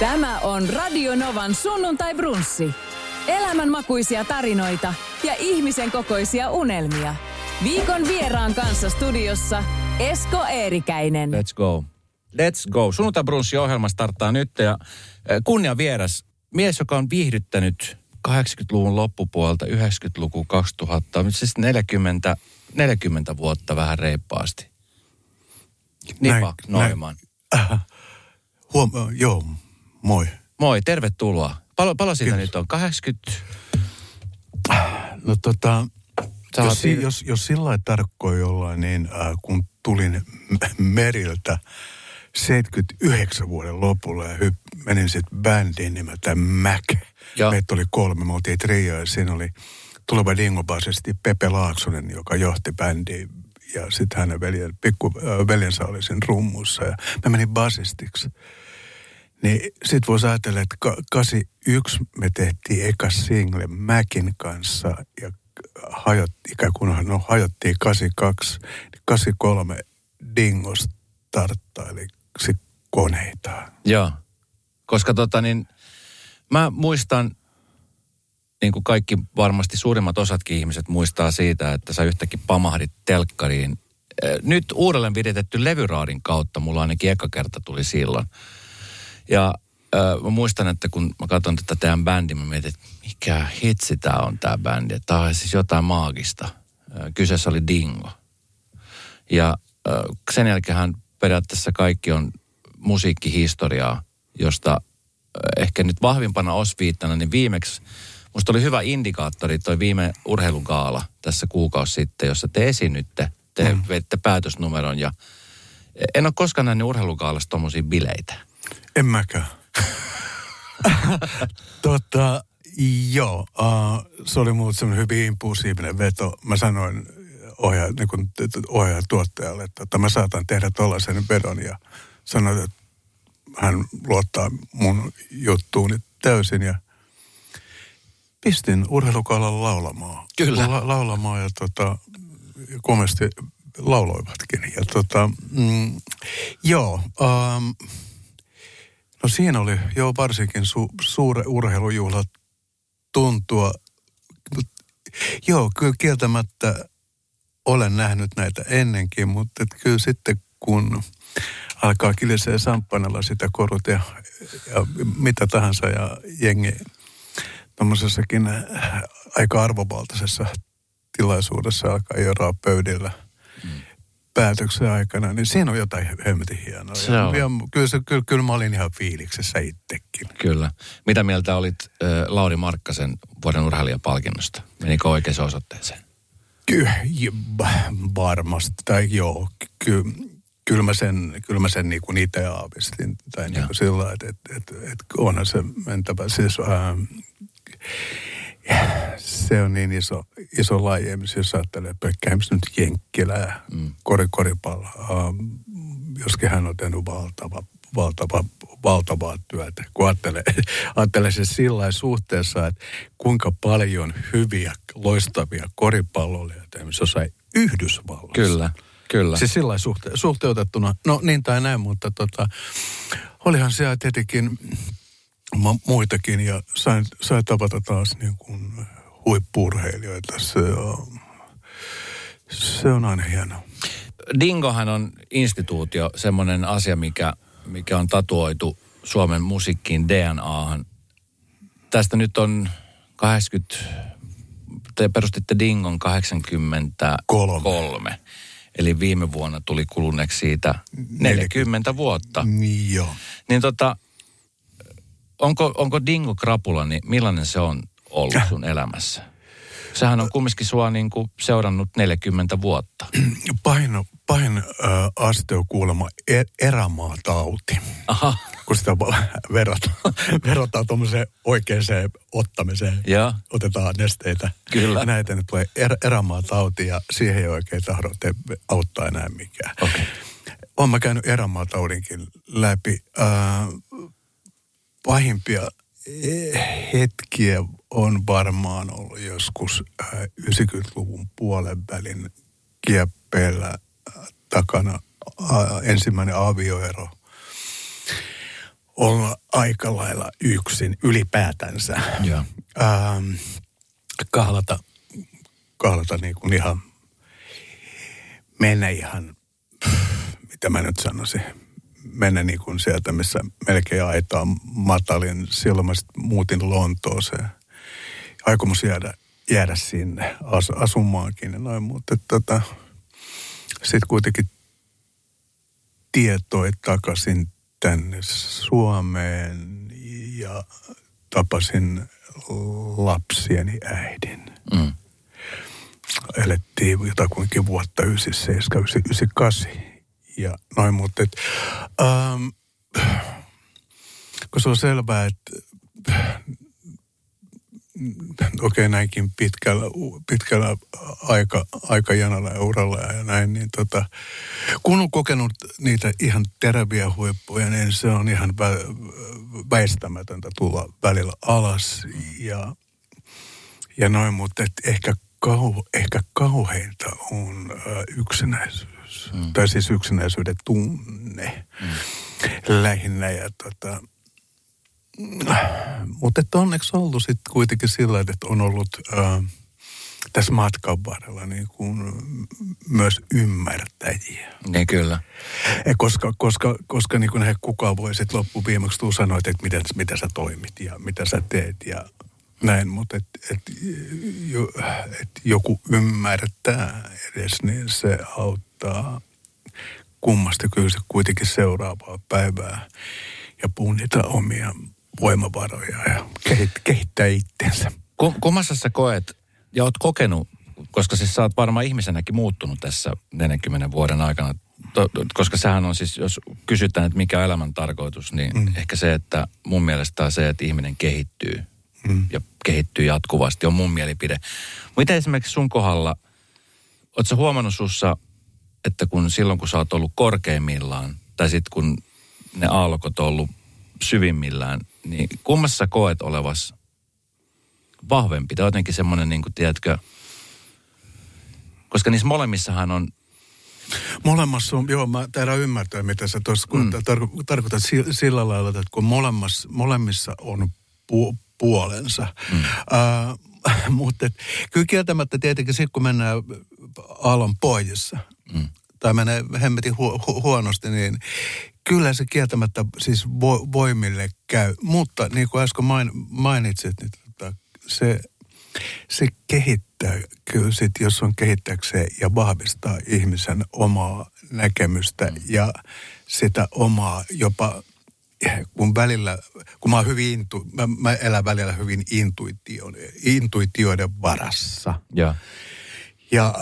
Tämä on Radio Novan sunnuntai brunssi. Elämänmakuisia tarinoita ja ihmisen kokoisia unelmia. Viikon vieraan kanssa studiossa Esko Eerikäinen. Let's go. Let's go. Sunnuntai brunssi ohjelma starttaa nyt ja eh, kunnia vieras. Mies, joka on viihdyttänyt 80-luvun loppupuolelta 90-luku 2000, nyt siis 40, 40 vuotta vähän reippaasti. Nipa Näin- Noiman. Äh, huom- joo, moi. Moi, tervetuloa. Palo, palo siitä Kiitos. nyt on? 80? No tota, Sä jos, si- viihdy- jos, jos sillä lailla tarkkoin jollain, niin äh, kun tulin meriltä 79 vuoden lopulla ja hyp- menin sitten bändiin nimeltä Mac. Joo. Meitä oli kolme, me oltiin trio ja siinä oli tuleva dingobasisti Pepe Laaksonen, joka johti bändiä ja sitten hänen veljen, pikku äh, veljensä oli siinä rummussa ja mä menin basistiksi. Niin sit voisi ajatella, että ka- 81 me tehtiin eka single Mäkin kanssa ja hajot, ikään kuin no, hajottiin 82, niin 83 Dingo starttaili sit koneita. Joo. Koska tota niin, mä muistan, niin kuin kaikki varmasti suurimmat osatkin ihmiset muistaa siitä, että sä yhtäkkiä pamahdit telkkariin. Nyt uudelleen viritetty levyraadin kautta, mulla ainakin eka kerta tuli silloin. Ja äh, mä muistan, että kun mä katson tätä teidän bändiä, mä mietin, että mikä hitsi tää on tää bändi. Tää on siis jotain maagista. Äh, Kyseessä oli Dingo. Ja äh, sen jälkeen periaatteessa kaikki on musiikkihistoriaa, josta äh, ehkä nyt vahvimpana osviittana, niin viimeksi musta oli hyvä indikaattori toi viime urheilugaala tässä kuukausi sitten, jossa te esiinnytte, te mm. veitte päätösnumeron ja en ole koskaan nähnyt urheilugaalassa tommosia bileitä. En mäkään. tota, joo, uh, se oli mulle semmoinen hyvin impulsiivinen veto. Mä sanoin ohjaaja, niin kuin, ohjaaja tuottajalle, että, että mä saatan tehdä tollaisen vedon ja sanoin, että hän luottaa mun juttuuni täysin ja pistin urheilukaalalla laulamaan. Kyllä. La- laulamaan ja tota, komesti lauloivatkin. Ja tota, mm, joo, um, no siinä oli jo varsinkin su, suure urheilujuhla tuntua. Mut, joo, kyllä kieltämättä olen nähnyt näitä ennenkin, mutta kyllä sitten kun alkaa kilisee samppanella sitä korut ja, ja mitä tahansa ja jengi tuommoisessakin äh, aika arvovaltaisessa tilaisuudessa alkaa joraa pöydillä mm. Päätöksen aikana, niin siinä on jotain hemmetin hienoa. Se ja, on. ja kyllä, se, kyllä, kyllä mä olin ihan fiiliksessä itsekin. Kyllä. Mitä mieltä olit äh, Lauri Markkasen vuoden urheilijapalkinnosta? Menikö oikeaan osoitteeseen? Kyllä, varmasti, tai joo, kyllä, kyllä mä sen, kyllä mä sen niin kuin itse aavistin. Tai niin kuin sillä että, että, että, että onhan se mentävä. Siis, ää, se on niin iso, iso laji, jos ajattelee pelkkää nyt jenkkilää, mm. kori, koripalloa. Ähm, joskin hän on tehnyt valtava, valtava, valtavaa työtä. Kun ajattelee, ajattelee se sillä suhteessa, että kuinka paljon hyviä, loistavia koripalloilijoita jossain Yhdysvalloissa. Kyllä, kyllä. Siis sillä suhte- suhteutettuna, no niin tai näin, mutta tota, olihan siellä tietenkin muitakin ja sain, sain tavata taas niin kuin huippuurheilijoita. Se on, se on aina hienoa. Dingohan on instituutio, semmoinen asia, mikä, mikä on tatuoitu Suomen musiikkiin DNAhan. Tästä nyt on 80, te perustitte Dingon 83. Kolme. Eli viime vuonna tuli kuluneeksi siitä 40 vuotta. Joo. Niin tota, onko, onko Dingo Krapula, niin millainen se on ollut sun elämässä? Sehän on kumminkin sua niin kuin seurannut 40 vuotta. Pahin, pahin äh, aste on kuulemma er, erämaatauti. Aha, Kun sitä verrataan, verrataan tuommoiseen oikeaan ottamiseen. joo. Otetaan nesteitä. Kyllä. Ja näitä nyt tulee er, erämaatauti ja siihen ei oikein tahdo te auttaa enää mikään. Okei. Olen mä käynyt erämaataudinkin läpi. Äh, pahimpia eh, hetkiä on varmaan ollut joskus äh, 90-luvun puolen välin kieppeillä äh, takana äh, ensimmäinen avioero. olla aika lailla yksin ylipäätänsä. Joo. Ähm, kahlata, kahlata niin kuin ihan, mennä ihan, mitä mä nyt sanoisin, mennä niin kuin sieltä, missä melkein aitaa matalin. Silloin mä sitten muutin Lontooseen. Aikomus jäädä, jäädä sinne as, asumaankin ja noin, mutta tota, sitten kuitenkin tietoi takaisin tänne Suomeen ja tapasin lapsieni äidin. Mm. Elettiin jotakuinkin vuotta 97, 98 ja noin, mutta et, ähm, kun se on selvää, että okei okay, näinkin pitkällä, pitkällä aika, aikajanalla ja uralla ja näin, niin tota, kun on kokenut niitä ihan teräviä huippuja, niin se on ihan vä, väistämätöntä tulla välillä alas ja, ja noin, mutta et ehkä, kau, ehkä kauheinta on ö, yksinäisyys, mm. tai siis yksinäisyyden tunne mm. lähinnä ja tota, mutta että onneksi ollut sitten kuitenkin sillä että on ollut ää, tässä matkan varrella niin kuin myös ymmärtäjiä. Niin kyllä. Ja koska, koska, koska niin kuin he kukaan voi sitten loppuviimeksi tuu sanoa, että miten, mitä sä toimit ja mitä sä teet ja näin, mutta et, et, jo, et joku ymmärtää edes, niin se auttaa kummasta kyllä se kuitenkin seuraavaa päivää ja punnita omia voimavaroja ja kehittää itsensä. Kummassa sä koet, ja oot kokenut, koska siis sä oot varmaan ihmisenäkin muuttunut tässä 40 vuoden aikana, to, koska sehän on siis, jos kysytään, että mikä on elämän tarkoitus, niin mm. ehkä se, että mun mielestä on se, että ihminen kehittyy mm. ja kehittyy jatkuvasti, on mun mielipide. Mitä esimerkiksi sun kohdalla, ootko huomannut sussa, että kun silloin kun sä oot ollut korkeimmillaan, tai sitten kun ne aallokot on ollut syvimmillään, niin kummassa koet olevas vahvempi? Tai jotenkin semmoinen, niin kuin, tiedätkö, koska niissä molemmissahan on Molemmassa on, joo, mä tiedän ymmärtää, mitä sä tuossa mm. tarko, tarkoitat sillä lailla, että kun molemmassa, molemmissa on pu, puolensa. Mm. Uh, mutta et, kyllä kieltämättä tietenkin sitten, kun mennään aallon pohjissa, mm. tai menee hemmetin hu, hu, huonosti, niin kyllä se kieltämättä siis vo, voimille käy. Mutta niin kuin äsken main, mainitsit, niin tota, se, se kehittää kyllä sit, jos on kehittääkseen ja vahvistaa ihmisen omaa näkemystä mm. ja sitä omaa jopa kun välillä, kun mä, oon hyvin intu, mä, mä elän välillä hyvin intuitioiden, intuitioiden varassa. Ja, ja,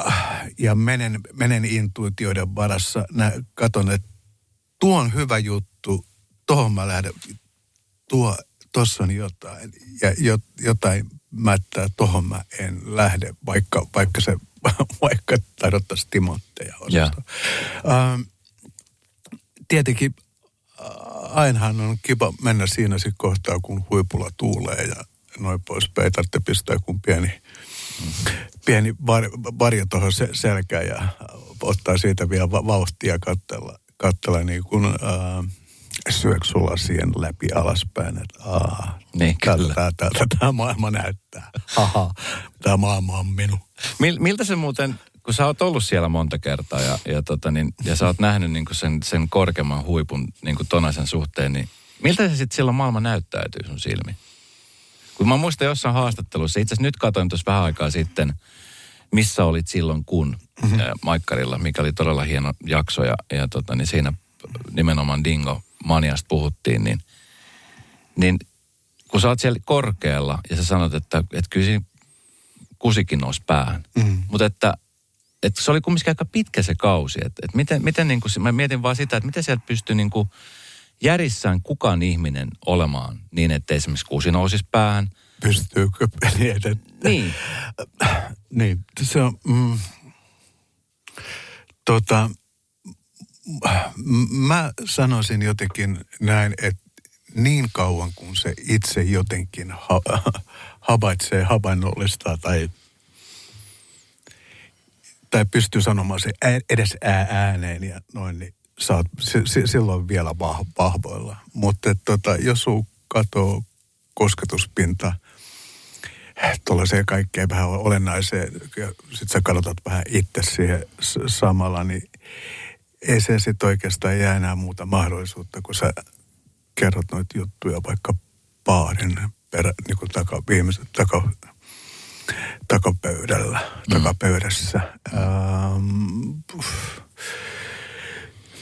ja menen, menen intuitioiden varassa. Nä, katon, että tuo on hyvä juttu, tohon mä lähden, tuo, tossa on jotain, ja jot, jotain mättää, tohon mä en lähde, vaikka, vaikka se, vaikka tarkoittaisi timantteja Yeah. Ähm, tietenkin ainahan on kiva mennä siinä sitten kohtaa, kun huipulla tuulee ja noin poispäin. Ei tarvitse pistää kuin pieni, mm-hmm. pieni var, varjo tuohon selkään ja ottaa siitä vielä vauhtia katsella katsella niin kuin, äh, syöksulasien läpi alaspäin, että aa, niin, kyllä. Tältä, tältä tämä maailma näyttää. Aha, tämä maailma on minun. Mil, miltä se muuten, kun sä oot ollut siellä monta kertaa ja, ja, tota, niin, ja sä oot nähnyt niin kuin sen, sen korkeamman huipun niin kuin tonaisen suhteen, niin miltä se sitten silloin maailma näyttäytyy sun silmiin? Kun mä muistan jossain haastattelussa, itse asiassa nyt katsoin tuossa vähän aikaa sitten, missä olit silloin kun mm-hmm. Maikkarilla, mikä oli todella hieno jakso ja, ja tota, niin siinä nimenomaan Dingo Maniasta puhuttiin, niin, niin kun sä oot siellä korkealla ja sä sanot, että, että kyllä siinä kusikin nousi päähän, mm-hmm. mutta että, että se oli kumminkin aika pitkä se kausi, että, että miten, miten niin kuin, mä mietin vaan sitä, että miten sieltä pystyy niin kuin järissään kukaan ihminen olemaan niin, että esimerkiksi kuusi nousisi päähän – pystyykö edetä. Niin. niin, se on... Mm, tota, mä sanoisin jotenkin näin, että niin kauan kuin se itse jotenkin ha, havaitsee, havainnollistaa tai, tai pystyy sanomaan se edes ää ääneen ja noin, niin sä oot si, silloin vielä vah, vahvoilla. Mutta tota, jos sun katoo kosketuspinta tuollaiseen kaikkeen vähän olennaiseen, ja sit sä katsotat vähän itse siihen samalla, niin ei se sitten oikeastaan jää enää muuta mahdollisuutta, kun sä kerrot noita juttuja vaikka paarin perä, niin kuin taka, viimeisen, taka, takapöydällä, mm. takapöydässä. Ähm,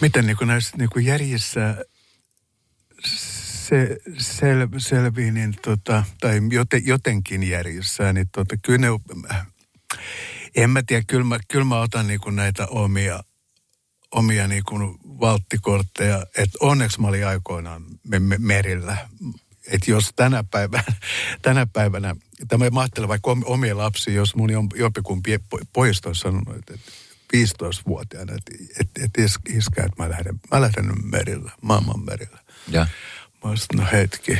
miten niin kuin näissä niin kuin järjissä se sel, selvii, niin tota, tai joten, jotenkin järjissä, niin tota, kyllä ne, en mä tiedä, kyllä mä, kyllä mä otan niin kuin näitä omia, omia niin kuin valttikortteja, että onneksi mä olin aikoinaan me, me, merillä. Että jos tänä päivänä, tänä päivänä, tämä mä ajattelen vaikka omia lapsia, jos mun jompikumpi pojista olisi sanonut, että 15-vuotiaana, että, että, että iskä, että mä lähden, mä lähden merillä, maailman merillä. Ja. Mä olisin, no hetki,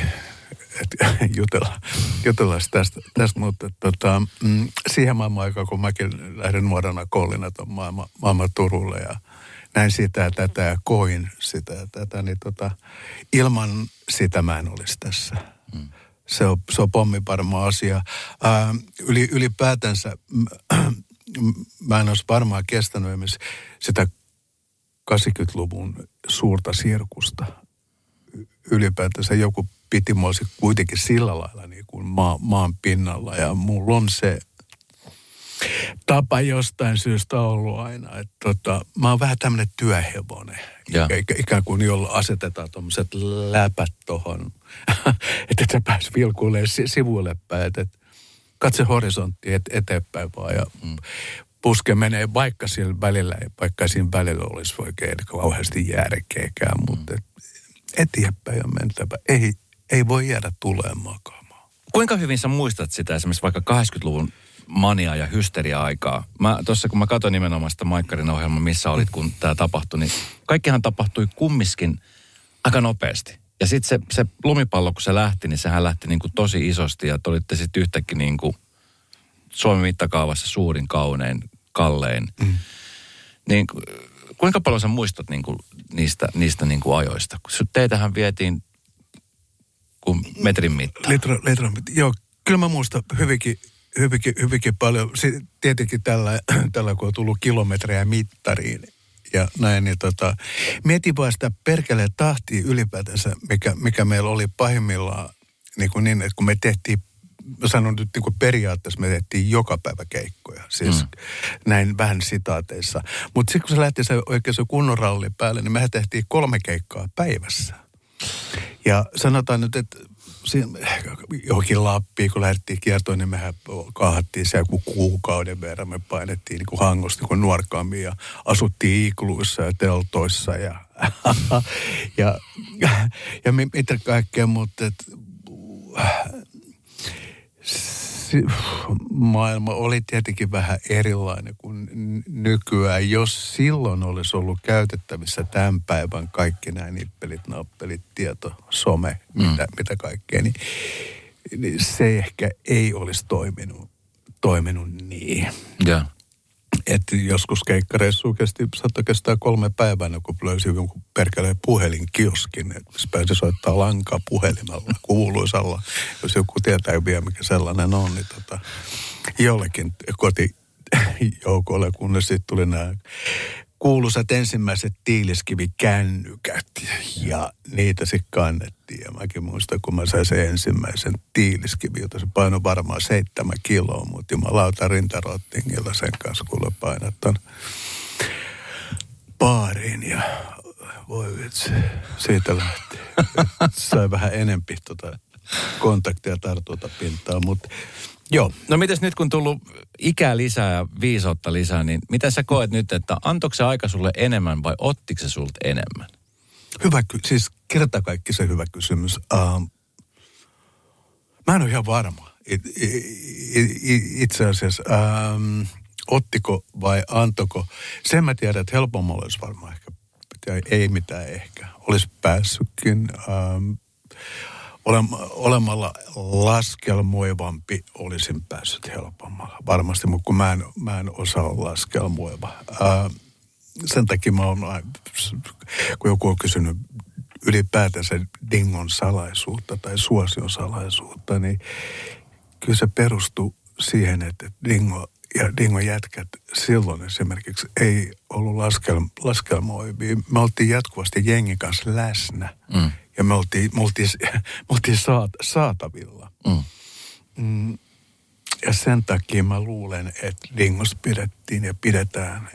että jutella, jutellaan tästä, tästä mutta tota, mm, siihen maailman aikaan, kun mäkin lähdin nuorena kollina tuon maailman, maailman Turulle ja näin sitä ja tätä ja koin sitä ja tätä, niin tota, ilman sitä mä en olisi tässä. Mm. Se on, se on pommiparma asia. Ää, yli, ylipäätänsä mä en olisi varmaan kestänyt sitä 80-luvun suurta sirkusta. Ylipäätänsä joku piti mua kuitenkin sillä lailla niin kuin maa, maan pinnalla ja mulla on se tapa jostain syystä ollut aina. Että tota, mä oon vähän tämmöinen työhevonen. Ja. Ikään kuin jolla asetetaan tuommoiset läpät tuohon, että sä pääs vilkuilemaan sivuille päin. Että katse horisontti et, eteenpäin vaan ja mm. puske menee, vaikka siellä välillä, vaikka siinä välillä olisi oikein kauheasti järkeäkään, mm. mutta et, eteenpäin on mentävä. Ei, ei voi jäädä tulemaan makaamaan. Kuinka hyvin sä muistat sitä esimerkiksi vaikka 80-luvun mania ja hysteria-aikaa. Mä tuossa kun mä katsoin nimenomaan sitä Maikkarin ohjelmaa, missä olit, kun tämä tapahtui, niin kaikkihan tapahtui kummiskin aika nopeasti. Ja sitten se, se lumipallo, kun se lähti, niin sehän lähti niin kuin tosi isosti ja te olitte sitten yhtäkkiä niin kuin Suomen mittakaavassa suurin, kaunein, kallein. Mm. Niin kuinka paljon sä muistat niin kuin niistä, niistä niin kuin ajoista? Teitähän vietiin kuin metrin mittaan. Litra, litra, joo, kyllä mä muistan hyvinkin, hyvinkin, hyvinkin paljon. Tietenkin tällä, tällä, kun on tullut kilometrejä mittariin, ja näin, niin tota, mietin vaan sitä perkeleen tahtia ylipäätänsä, mikä, mikä meillä oli pahimmillaan niin, kuin niin että kun me tehtiin mä sanon nyt niin kuin periaatteessa me tehtiin joka päivä keikkoja, siis mm. näin vähän sitaateissa. Mutta sitten kun se lähti se oikein se kunnon ralli päälle, niin me tehtiin kolme keikkaa päivässä. Ja sanotaan nyt, että johonkin Lappiin, kun lähdettiin kiertoon, niin mehän kaahattiin se joku kuukauden verran. Me painettiin niin kuin hangosta niin kuin nuorkaammin ja asuttiin ikluissa ja teltoissa ja, ja, ja mitä kaikkea, mutta et, maailma oli tietenkin vähän erilainen kuin nykyään. Jos silloin olisi ollut käytettävissä tämän päivän kaikki nämä nippelit, nappelit, tieto, some, mm. mitä, mitä kaikkea, niin, niin se ehkä ei olisi toiminut, toiminut niin. Yeah että joskus keikkareissu kesti, saattoi kestää kolme päivää, kun löysi jonkun perkeleen puhelinkioskin, että pääsi soittaa lankaa puhelimella kuuluisalla. Jos joku tietää vielä, mikä sellainen on, niin tota, jollekin kotijoukolle, kunnes sitten tuli nämä kuuluisat ensimmäiset tiiliskivikännykät ja niitä sitten kannettiin. Ja mäkin muistan, kun mä sain sen ensimmäisen tiiliskivi, jota se painoi varmaan seitsemän kiloa, mutta jumalauta rintarottingilla sen kanssa, kun painat ton baariin ja voi vitsi, siitä lähti. Sai vähän enempi tota kontaktia tartuta pintaa, mutta Joo. No mites nyt kun tullut ikää lisää ja viisautta lisää, niin mitä sä koet nyt, että antoiko se aika sulle enemmän vai ottiko se sulta enemmän? Hyvä, siis kerta kaikki se hyvä kysymys. Uh, mä en ole ihan varma it, it, it, itse asiassa. Um, ottiko vai antoko? Sen mä tiedän, että helpommalla olisi varmaan ehkä, ei mitään ehkä. Olisi päässytkin. Um, olemalla laskelmoivampi olisin päässyt helpommalla. Varmasti, mutta kun mä en, mä en osaa laskelmoiva. Ää, sen takia mä oon, kun joku on kysynyt ylipäätänsä dingon salaisuutta tai suosion salaisuutta, niin kyllä se perustuu siihen, että dingo ja dingon jätkät silloin esimerkiksi ei ollut laskel, laskelmoivia. Me oltiin jatkuvasti jengin kanssa läsnä mm. Ja me oltiin, me oltiin, me oltiin saat, saatavilla. Mm. Mm, ja sen takia mä luulen, että Dingos pidettiin ja pidetään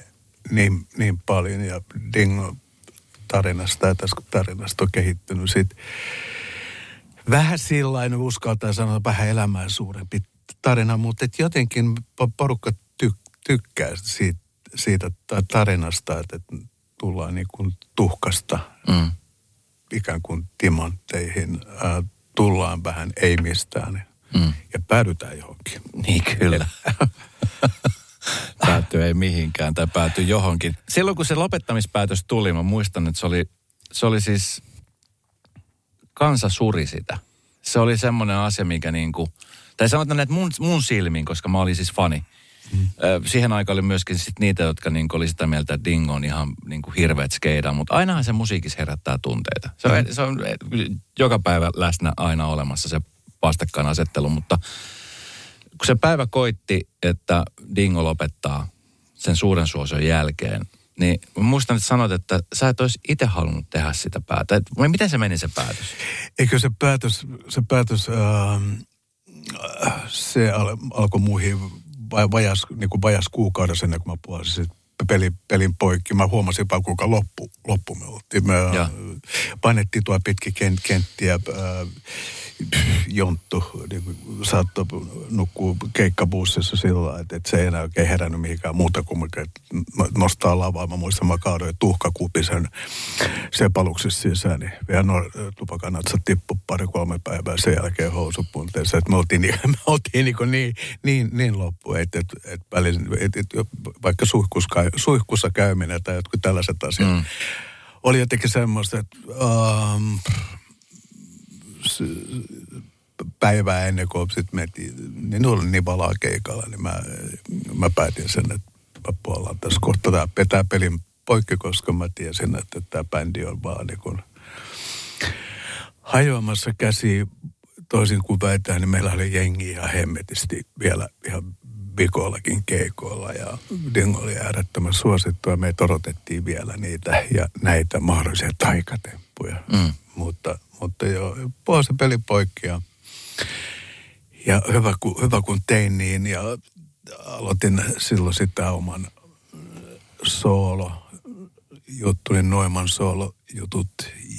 niin, niin paljon. Ja Dingo tarinasta ja tässä tarinasta on kehittynyt sit vähän sillain, uskaltaa sanoa vähän elämää suurempi tarina, mutta et jotenkin porukka ty, tykkää siitä, siitä tarinasta, että tullaan niin kuin tuhkasta mm. Ikään kuin timantteihin, äh, tullaan vähän ei mistään mm. ja päädytään johonkin. Niin kyllä. päätyy ei mihinkään tai päätyy johonkin. Silloin kun se lopettamispäätös tuli, mä muistan, että se oli, se oli siis, kansa suri sitä. Se oli semmoinen asia, mikä niinku, tai sanotaan, että mun, mun silmin, koska mä olin siis fani. Mm. Siihen aikaan oli myöskin sit niitä, jotka niinku oli sitä mieltä, että Dingo on ihan niinku hirveät skeidaa, mutta ainahan se musiikissa herättää tunteita. Se on, mm. se on joka päivä läsnä aina olemassa se vastakkainasettelu, mutta kun se päivä koitti, että Dingo lopettaa sen suuren suosion jälkeen, niin muistan, että sanoit, että sä et olisi itse halunnut tehdä sitä päätä. Miten se meni se päätös? Eikö se päätös, se päätös, äh, se al, alkoi muihin vajas, niin kuin vajas kuukaudessa ennen kuin mä puolisin pelin, pelin poikki. Mä huomasin vaan, kuinka loppu, loppu me oltiin. Me painettiin tuo pitki kent, kenttiä. Äh, jonttu niin saattoi nukkua keikkabussissa sillä että, että se ei enää oikein herännyt mihinkään muuta kuin mikä, nostaa lavaa. Mä muistan, mä kaadoin tuhkakupisen sepaluksissa sisään, niin vielä no, tupakanatsa tippu pari-kolme päivää sen jälkeen housupunteessa. Että me oltiin, niin, me oltiin niin, niin, niin, niin loppu, että, että, että, että, että vaikka suihkussa, suihkussa käyminen tai jotkut tällaiset asiat, mm. oli jotenkin semmoista, että um, päivää ennen kuin sitten mentiin, niin oli niin valaa keikalla, niin mä, mä päätin sen, että mä puolaan tässä kohta tämä petää pelin poikki, koska mä tiesin, että tämä bändi on vaan niin kuin hajoamassa käsi toisin kuin väitään, niin meillä oli jengi ihan hemmetisti vielä ihan vikoillakin keikoilla ja Dingo oli äärettömän suosittua. Me odotettiin vielä niitä ja näitä mahdollisia taikatemppuja. Mm. Mutta mutta joo, puhua se peli poikki ja, ja hyvä, kun, hyvä kun tein niin ja aloitin silloin sitä oman soolo juttuni Noiman soolo-jutut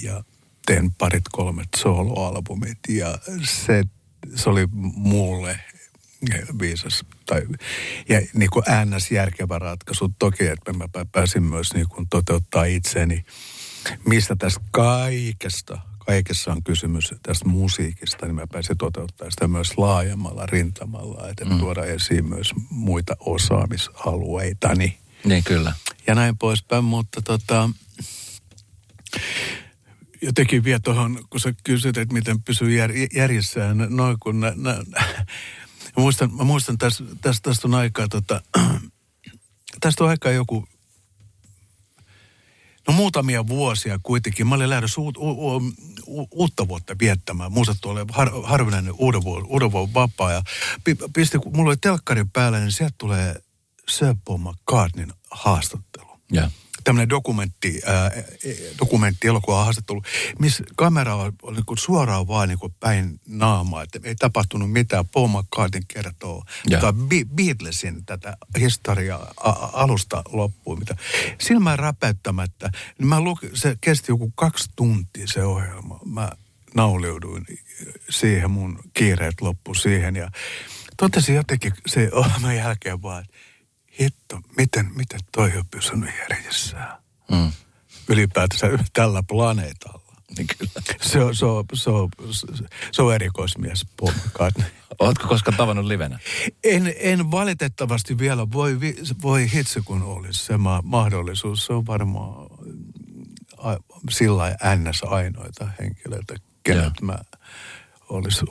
ja tein parit kolmet sooloalbumit ja se, se oli mulle viisas tai, ja niin kuin äännäs järkevä ratkaisu. Toki, että mä pääsin myös niin kuin toteuttaa itseni, mistä tässä kaikesta kaikessa on kysymys tästä musiikista, niin mä pääsin toteuttaa sitä myös laajemmalla rintamalla, että mm. tuoda esiin myös muita osaamisalueitani. Niin kyllä. Ja näin poispäin, mutta tota, jotenkin vielä tuohon, kun sä kysyt, että miten pysyy jär, järjessään, noin kun nä, nä, mä muistan, mä muistan tästä, tästä, tästä on aikaa, tota, tästä on aikaa joku No muutamia vuosia kuitenkin. Mä olin lähdössä u, u, u, uutta vuotta viettämään. Muista tuolle har, harvinainen uuden vuoden, uuden vuoden vapaa. Ja pisti, kun mulla oli telkkarin päällä, niin sieltä tulee Paul McCartneyn haastattelu. Yeah tämmöinen dokumentti, ää, e, dokumentti elokuva haastattelu, missä kamera on, on niin suoraan vaan niin kuin päin naamaa, että ei tapahtunut mitään. Paul McCartney kertoo yeah. Beatlesin tätä historiaa a- alusta loppuun, mitä silmään räpäyttämättä. Niin mä luki, se kesti joku kaksi tuntia se ohjelma. Mä nauliuduin siihen, mun kiireet loppu siihen ja totesin jotenkin se ohjelman jälkeen vaan, hitto, miten, miten toi on pysynyt järjessään? Mm. Ylipäätänsä tällä planeetalla. Niin kyllä. Se on, se on, se on, se on erikoismies Paul McCartney. Oletko koskaan tavannut livenä? En, en valitettavasti vielä. Voi, voi hitse, kun olisi se ma- mahdollisuus. Se on varmaan sillä ns. ainoita henkilöitä, kenet mä olisi,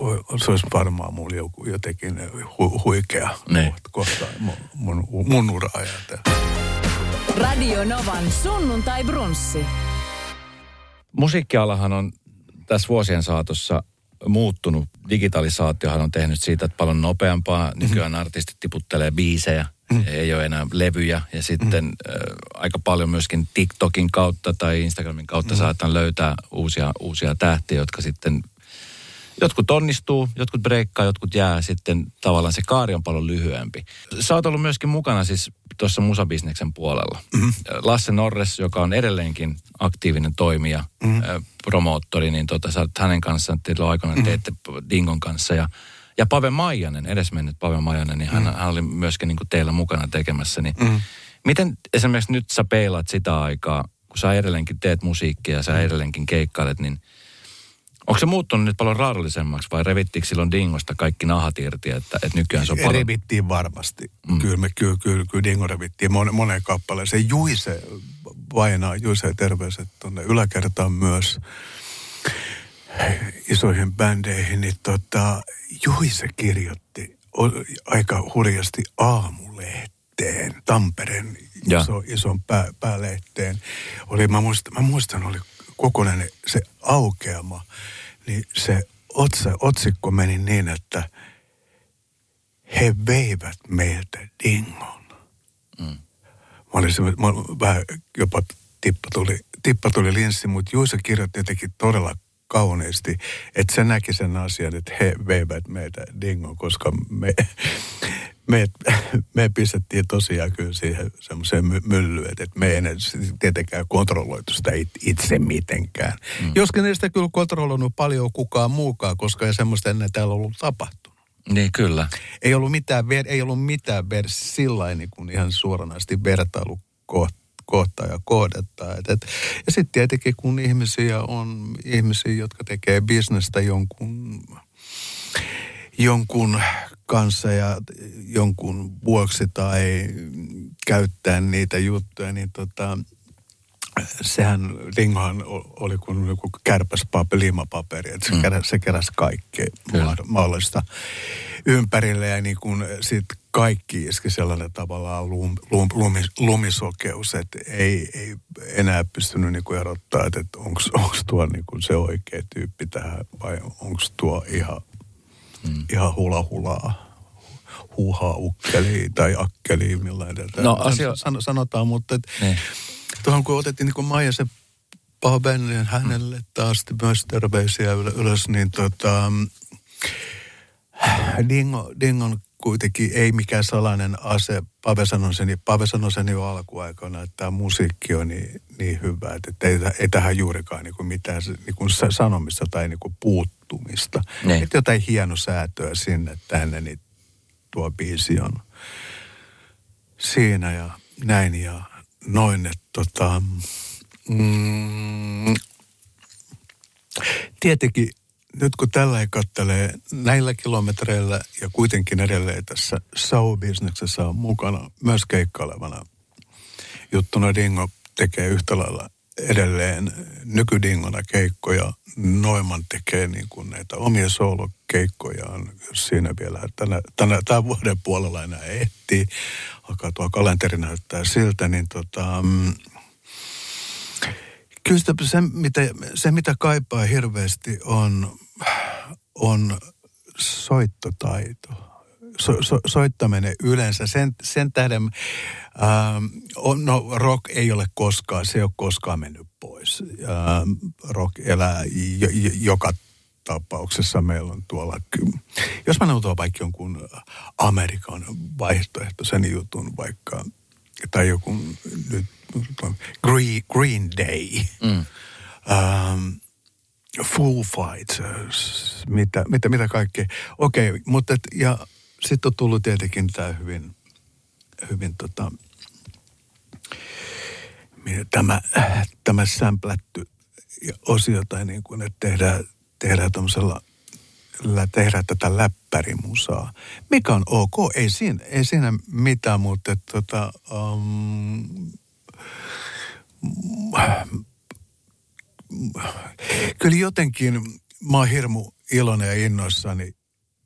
se olisi varmaan mulla joku, jotenkin hu, huikea niin. kohta mun, mun, mun ura ajatella. Radio Novan sunnuntai brunssi. Musiikkialahan on tässä vuosien saatossa muuttunut. Digitalisaatiohan on tehnyt siitä että paljon nopeampaa. Nykyään artistit tiputtelee biisejä, mm. ei ole enää levyjä. Ja sitten mm. äh, aika paljon myöskin TikTokin kautta tai Instagramin kautta mm. saatan löytää uusia, uusia tähtiä, jotka sitten jotkut onnistuu, jotkut breikkaa, jotkut jää. Sitten tavallaan se kaari on paljon lyhyempi. Sä oot ollut myöskin mukana siis tuossa musabisneksen puolella. Mm-hmm. Lasse Norres, joka on edelleenkin aktiivinen toimija, mm-hmm. promoottori, niin tota, sä oot hänen kanssaan, teillä aikoinaan mm-hmm. teette Dingon kanssa ja ja Pave Maijanen, edesmennyt Pave Maijanen, niin hän, mm. hän oli myöskin niin kuin teillä mukana tekemässä. Niin mm. Miten esimerkiksi nyt sä peilaat sitä aikaa, kun sä edelleenkin teet musiikkia ja sä edelleenkin keikkailet, niin Onko se muuttunut nyt paljon raadollisemmaksi vai revittiinkö silloin Dingosta kaikki nahat irti, että, että nykyään se on paljon... Revittiin varmasti. Mm. Kyllä, me, kyllä, kyllä, kyllä Dingo revittiin mon, moneen kappaleen. Se Juise vainaa, Juise terveiset tuonne yläkertaan myös isoihin bändeihin, niin tota, Juise kirjoitti aika hurjasti aamulehteen, Tampereen iso, ison pää, päälehteen. Oli, mä, muistan, mä muistan, oli kokonainen se aukeama, niin se otsa, otsikko meni niin, että he veivät meiltä dingon. Mm. Mä olin se, mä, vähän jopa tippa tuli, tippa tuli linssi, mutta Juisa kirjoitti jotenkin todella kauniisti, että se näki sen asian, että he veivät meitä dingon, koska me, me, me pistettiin tosiaan kyllä siihen semmoiseen myllyyn, että me ei tietenkään kontrolloitu sitä itse mitenkään. Mm. Joskin ei sitä kyllä kontrolloinut paljon kukaan muukaan, koska ei semmoista ennen täällä ollut tapahtunut. Niin, kyllä. Ei ollut mitään, ei ollut mitään ver, sillä niin kuin ihan suoranaisesti vertailu kohtaa ja kohdetta. Et, et, ja sitten tietenkin kun ihmisiä on ihmisiä, jotka tekee bisnestä jonkun jonkun kanssa ja jonkun vuoksi tai käyttää niitä juttuja, niin tota, sehän Ringohan oli kuin joku kärpäs liimapaperi, että se, mm. keräsi, se keräsi kaikkea mahdollista ympärille ja niin kuin sit kaikki iski sellainen tavallaan lum, lum, lumis, lumisokeus, että ei, ei enää pystynyt niin kuin erottaa, että onko tuo niin kuin se oikea tyyppi tähän vai onko tuo ihan mm. ihan hula hulaa huuhaa ukkeli tai akkeli, millainen no, asia... san, sanotaan, mutta et, niin. tuohon kun otettiin niin Maija se paha bändi, hänelle mm. taas myös terveisiä ylös, niin tota, Dingo, Dingon kuitenkin ei mikään salainen ase. Pave sanoi sen, Pave sanoi sen jo alkuaikoina, että tämä musiikki on niin, niin hyvä, että ei, ei tähän juurikaan niin kuin mitään niin kuin sanomista tai niin kuin puuttumista. Niin. Että jotain hienosäätöä sinne tänne, niin tuo biisi on siinä ja näin ja noin. Että tota, mm, tietenkin nyt kun tällä kattelee näillä kilometreillä ja kuitenkin edelleen tässä show-bisneksessä on mukana myös keikkailevana juttuna Dingo tekee yhtä lailla edelleen nykydingona keikkoja. Noiman tekee niin kuin näitä omia soolokeikkojaan, jos siinä vielä tänä, tänä, tämän vuoden puolella enää ehtii. Alkaa tuo kalenteri näyttää siltä, niin tota, Kyllä se, mitä, se, mitä kaipaa hirveästi on, on soittotaito. So, so, soittaminen yleensä. Sen, sen tähden, ähm, on, no rock ei ole koskaan, se ei ole koskaan mennyt pois. Ähm, rock elää jo, jo, joka tapauksessa meillä on tuolla, jos mä näytän vaikka jonkun Amerikan vaihtoehtoisen jutun vaikka, tai joku nyt Green, Green Day, mm. um, Full Fighters, mitä, mitä, mitä kaikkea. Okei, okay, mutta et, ja sitten on tullut tietenkin tämä hyvin, hyvin tota, tämä, tämä sämplätty osio tai niin kuin, että tehdään, tehdään tämmöisellä tehdä tätä läppärimusaa, mikä on ok, ei siinä, ei siinä mitään, mutta tota, um, kyllä jotenkin mä oon hirmu iloinen ja innoissani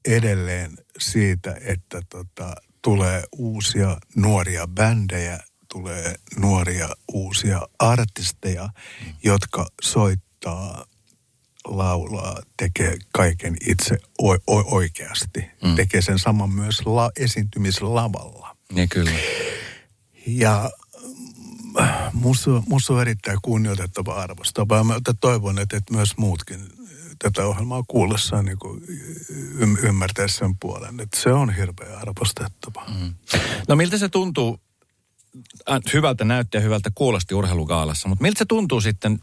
edelleen siitä, että tota, tulee uusia nuoria bändejä, tulee nuoria uusia artisteja, jotka soittaa, laulaa, tekee kaiken itse o- o- oikeasti. Mm. Tekee sen saman myös la- esiintymislavalla. Niin kyllä. Ja musta, musta on erittäin kunnioitettava arvostava. Mä toivon, että, että myös muutkin tätä ohjelmaa kuullessaan niin y- ymmärtää sen puolen. Että se on hirveän arvostettava. Mm. No miltä se tuntuu, äh, hyvältä näytti ja hyvältä kuulosti urheilugaalassa, mutta miltä se tuntuu sitten,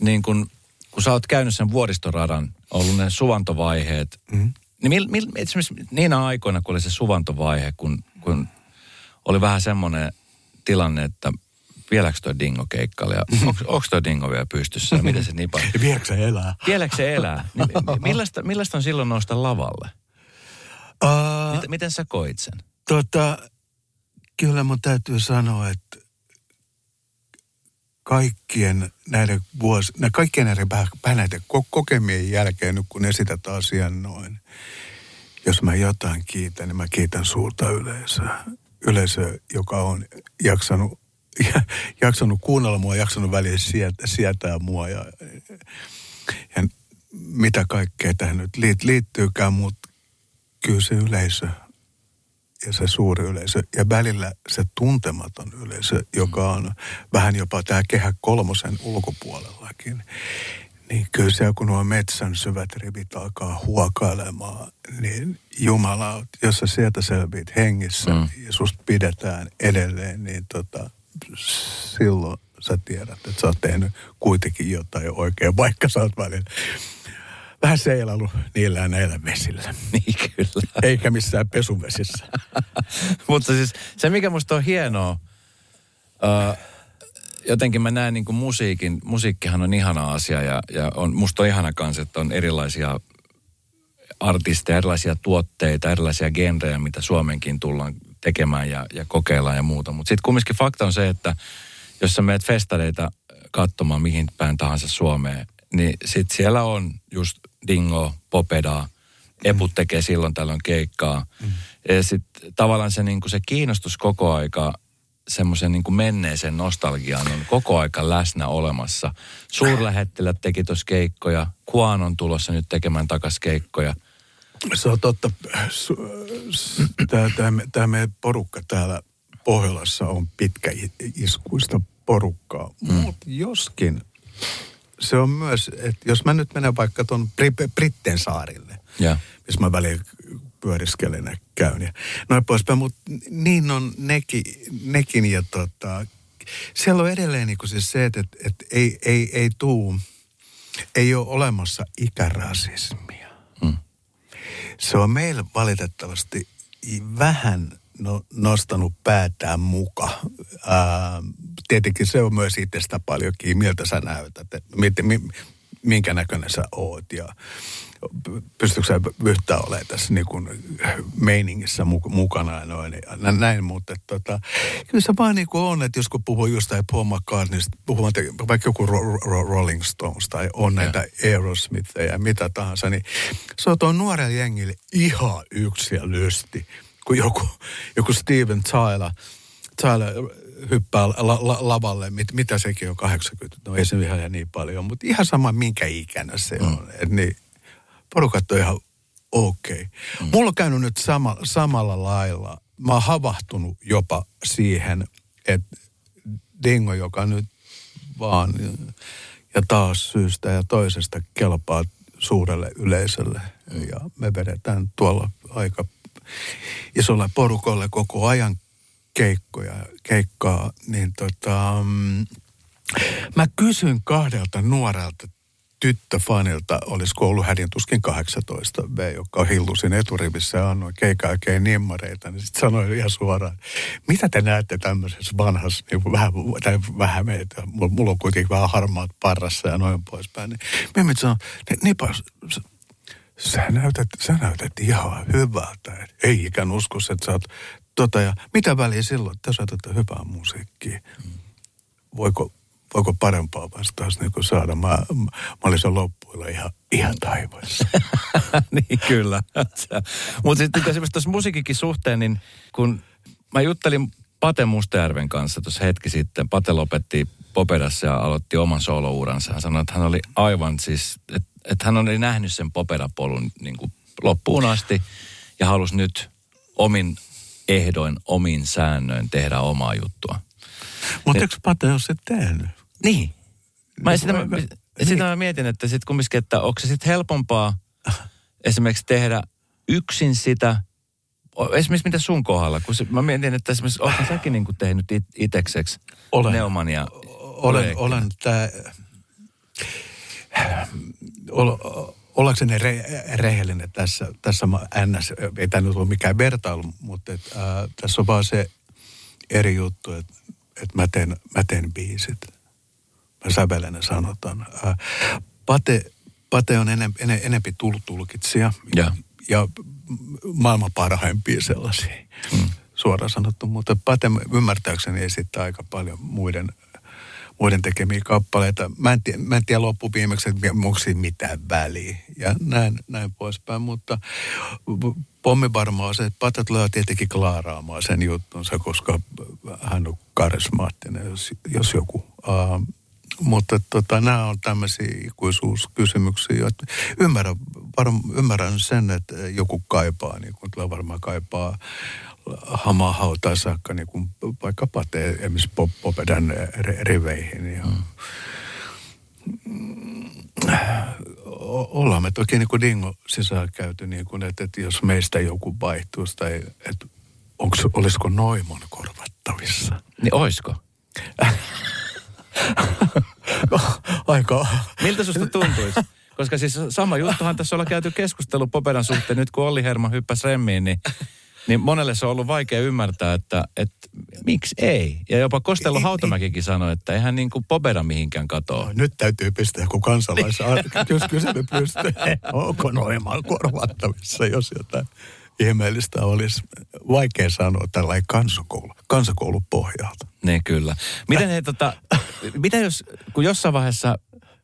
niin kun, kun sä oot käynyt sen vuoristoradan, ollut ne suvantovaiheet, mm. niin mil, mil, esimerkiksi niinä aikoina, kun oli se suvantovaihe, kun, kun oli vähän semmoinen tilanne, että vieläkö toi dingo keikkaili ja onko toi dingo vielä pystyssä ja miten se nipa? Vieläkö se elää? Vieläkö se elää? Niin, millaista, millaista on silloin nousta lavalle? Uh, miten, miten sä koit sen? Tota, kyllä mun täytyy sanoa, että kaikkien näiden vuosi, kaikkien näiden vähän näiden kokemien jälkeen, nyt kun esität asian noin, jos mä jotain kiitän, niin mä kiitän suurta yleisöä. Yleisö, joka on jaksanut jaksanut kuunnella mua, jaksanut väliin sietää, sietää mua ja, ja mitä kaikkea tähän nyt liittyykään, mutta kyllä se yleisö ja se suuri yleisö ja välillä se tuntematon yleisö, joka on vähän jopa tämä kehä kolmosen ulkopuolellakin, niin kyllä se kun nuo metsän syvät rivit alkaa huokailemaan, niin Jumala, jos sä sieltä selviit hengissä mm. ja susta pidetään edelleen, niin tota, silloin sä tiedät, että sä oot tehnyt kuitenkin jotain oikein, vaikka sä oot välillä vähän seilailu niillä ja näillä vesillä. Niin kyllä. Eikä missään pesuvesissä. Mutta siis se, mikä musta on hienoa, uh, jotenkin mä näen niin kuin musiikin, musiikkihan on ihana asia ja, ja on, musta on ihana kanssa, että on erilaisia artisteja, erilaisia tuotteita, erilaisia genrejä, mitä Suomenkin tullaan tekemään ja, ja kokeillaan ja muuta. Mutta sitten kumminkin fakta on se, että jos sä meet festareita katsomaan mihin päin tahansa Suomeen, niin sitten siellä on just Dingo, Popeda, Eput tekee silloin tällöin keikkaa. Mm. Ja sitten tavallaan se, niin se kiinnostus koko aika semmoisen niin menneeseen nostalgiaan on koko aika läsnä olemassa. Suurlähettilät teki tuossa keikkoja, Kuan on tulossa nyt tekemään takas keikkoja – se on totta. Tämä meidän porukka täällä Pohjolassa on pitkä iskuista porukkaa. Mm. Mutta joskin se on myös, että jos mä nyt menen vaikka tuon Britten saarille, yeah. missä mä väliin pyöriskelen ja käyn ja noin poispäin, mutta niin on nekin, nekin ja tota, siellä on edelleen niin kuin siis se, että, että, että ei, ei, ei tuu, ei ole olemassa ikärasismia se on meillä valitettavasti vähän no, nostanut päätään muka. Ää, tietenkin se on myös itsestä paljon kiinni, miltä sä näytät, että minkä näköinen sä oot ja pystytkö sä yhtään olemaan tässä niin kuin meiningissä mukana ja noin, ja näin, mutta tota, kyllä se vaan niin kuin on, että jos kun puhuu jostain Paul McCartneysta, puhumaan vaikka joku ro- ro- Rolling Stones tai on näitä Aerosmithia ja mitä tahansa, niin se on tuon nuorelle jengille ihan yksi ja lysti, kun joku, joku Steven Tyler, Tyler hyppää la, la, lavalle, mit, mitä sekin on 80, no ei se ihan niin paljon, mutta ihan sama minkä ikänä se on. Mm. Et niin, porukat on ihan okei. Okay. Mm. Mulla on käynyt nyt sama, samalla lailla. Mä oon havahtunut jopa siihen, että Dingo, joka nyt vaan ja taas syystä ja toisesta kelpaa suurelle yleisölle. Mm. Ja me vedetään tuolla aika isolle porukolle koko ajan keikkoja, keikkaa, niin tota, mm, mä kysyn kahdelta nuorelta tyttöfanilta olisiko ollut hädin tuskin 18 B, joka hillusin eturivissä ja annoin keikaakein nimmareita, niin sitten sanoin ihan suoraan, mitä te näette tämmöisessä vanhassa, niin vähän, tai vähän meitä, mulla on kuitenkin vähän harmaat parrassa ja noin poispäin. Niin Mimmi sanoi, nipas, sä näytät, sä näytät ihan hyvältä. Ei ikään usko, että sä oot tota, ja mitä väliä silloin, että sä otat hyvää musiikkia. Voiko voiko parempaa vastaus niin saada. Mä, mä olisin loppuilla ihan, ihan taivaassa. niin kyllä. Mutta sitten esimerkiksi tuossa musiikikin suhteen, niin kun mä juttelin Pate Mustajärven kanssa tuossa hetki sitten. Pate lopetti Popedassa ja aloitti oman soolouransa. Hän sanoi, että hän oli aivan siis, että, että hän oli nähnyt sen Popeda-polun niin kuin loppuun asti ja halusi nyt omin ehdoin, omin säännöin tehdä omaa juttua. Mutta eikö Pate ole se tehnyt? Niin. Mä sitä, mä, Niin. sitä mä mietin, että sit kumminkin, että onko se sitten helpompaa esimerkiksi tehdä yksin sitä, esimerkiksi mitä sun kohdalla, kun se, mä mietin, että esimerkiksi oletko säkin niin tehnyt it, itekseksi Olen. Neumania Olen, olen ol, ollakseni re, rehellinen tässä, tässä ns, ei tämä nyt ole mikään vertailu, mutta et, ää, tässä on vaan se eri juttu, että et mä, teen, mä teen biisit. Mä sävelen ja sanotan. Ää, Pate, Pate on enem, ene, enempi tul- tulkitsija Ja. ja maailman parhaimpia sellaisia, mm. suoraan sanottu. Mutta Pate ymmärtääkseni esittää aika paljon muiden, muiden tekemiä kappaleita. Mä en, tiedä, mä en tiedä loppuviimeksi, että onko siinä mitään väliä ja näin, näin poispäin. Mutta pommi varmaan se, että Pate tulee tietenkin klaaraamaan sen juttunsa, koska hän on karismaattinen, jos, jos joku. Uh, mutta tota, nämä on tämmöisiä ikuisuuskysymyksiä. että Ymmärrän, varm, ymmärrän sen, että joku kaipaa, niin kuin tulee varmaan kaipaa hamaa hautaa saakka, niin kuin vaikka patee esimerkiksi pop, popedan riveihin. Ja, mm. O- ollaan me toki niin kuin dingo sisään käyty, niin kuin, että, että jos meistä joku vaihtuisi tai että onks, olisiko Noimon korvattavissa. Niin oisko? Aika Miltä susta tuntuisi? Koska siis sama juttuhan tässä ollaan käyty keskustelu Popedan suhteen. Nyt kun Olli Herma hyppäsi remmiin, niin, niin monelle se on ollut vaikea ymmärtää, että, että miksi ei. Ja jopa Kostello Hautamäkikin sanoi, että eihän niin kuin Popeda mihinkään katoa. No, nyt täytyy pistää joku kansalais... Jos kysely pystyy, onko Noimaan korvattavissa, jos jotain ihmeellistä olisi. Vaikea sanoa tällainen kansakoulu, kansakoulun pohjalta. Niin kyllä. Miten he tota, mitä jos, kun jossain vaiheessa,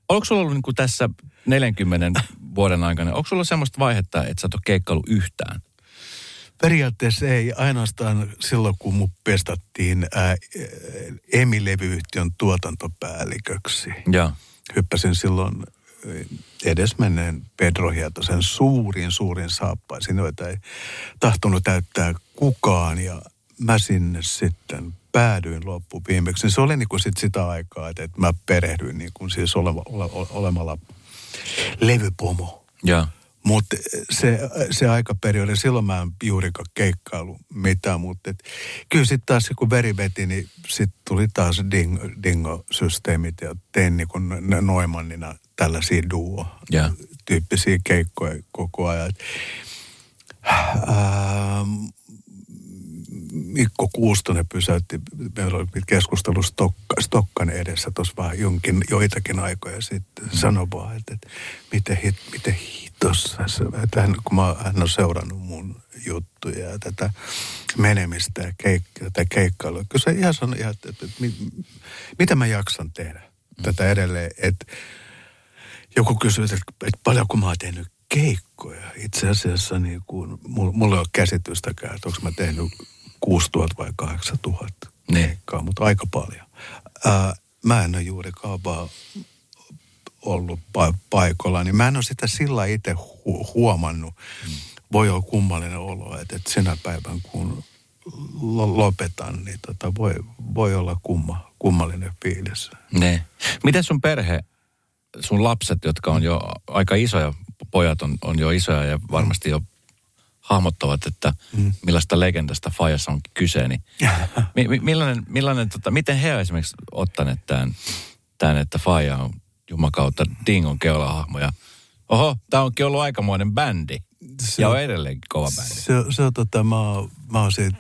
onko sulla ollut niin kuin tässä 40 vuoden aikana, onko sulla semmoista vaihetta, että sä et ole keikkailu yhtään? Periaatteessa ei ainoastaan silloin, kun mut pestattiin ää, Emi-levyyhtiön tuotantopäälliköksi. Joo. Hyppäsin silloin edesmenneen Pedro Hietosen suurin, suurin saappaisiin, joita ei tahtonut täyttää kukaan. Ja mä sinne sitten päädyin loppuviimeksi. Se oli niin kuin sit sitä aikaa, että, että mä perehdyin niin kuin siis olema, ole, olemalla levypomo. Joo. Mutta se, se aikaperiodi, silloin mä en juurikaan keikkailu mitään, mutta kyllä sitten taas kun veri veti, niin sitten tuli taas ding, dingo-systeemit ja tein niin kuin Noimannina tällaisia duo-tyyppisiä keikkoja koko ajan. Ää, Mikko Kuustonen pysäytti, meillä oli keskustelu Stokka, Stokkan edessä tuossa vähän jonkin, joitakin aikoja sitten. Mm. Sanoi vaan, että, että miten, hit, miten hitossa se, että hän, kun mä, hän on seurannut mun juttuja ja tätä menemistä ja keik, tätä keikkailua. Kyllä se ihan sanoi, ihan, että, että, että mit, mitä mä jaksan tehdä mm. tätä edelleen. Että joku kysyi, että, että paljonko mä oon tehnyt keikkoja. Itse asiassa niin kuin, mulla ei ole käsitystäkään, että onko mä tehnyt 6000 vai 8000 Niin. mutta aika paljon. Ää, mä en ole juurikaan vaan ollut pa- paikalla, niin mä en ole sitä sillä itse hu- huomannut. Mm. Voi olla kummallinen olo, että, että sinä päivän kun lo- lopetan, niin tota voi, voi olla kumma, kummallinen fiilis. Ne. Miten sun perhe, sun lapset, jotka on jo aika isoja, pojat on, on jo isoja ja varmasti jo hahmottavat, että mm. millaista legendasta Fajassa on kyse, niin mi, mi, millainen, millainen tota, miten he on esimerkiksi ottaneet tämän, tämän että Faja on jumakautta Dingon keulahahmo ja oho, tämä onkin ollut aikamoinen bändi. Se ja on- edelleenkin kova bändi. Se, se on tota, mä, mä oon siitä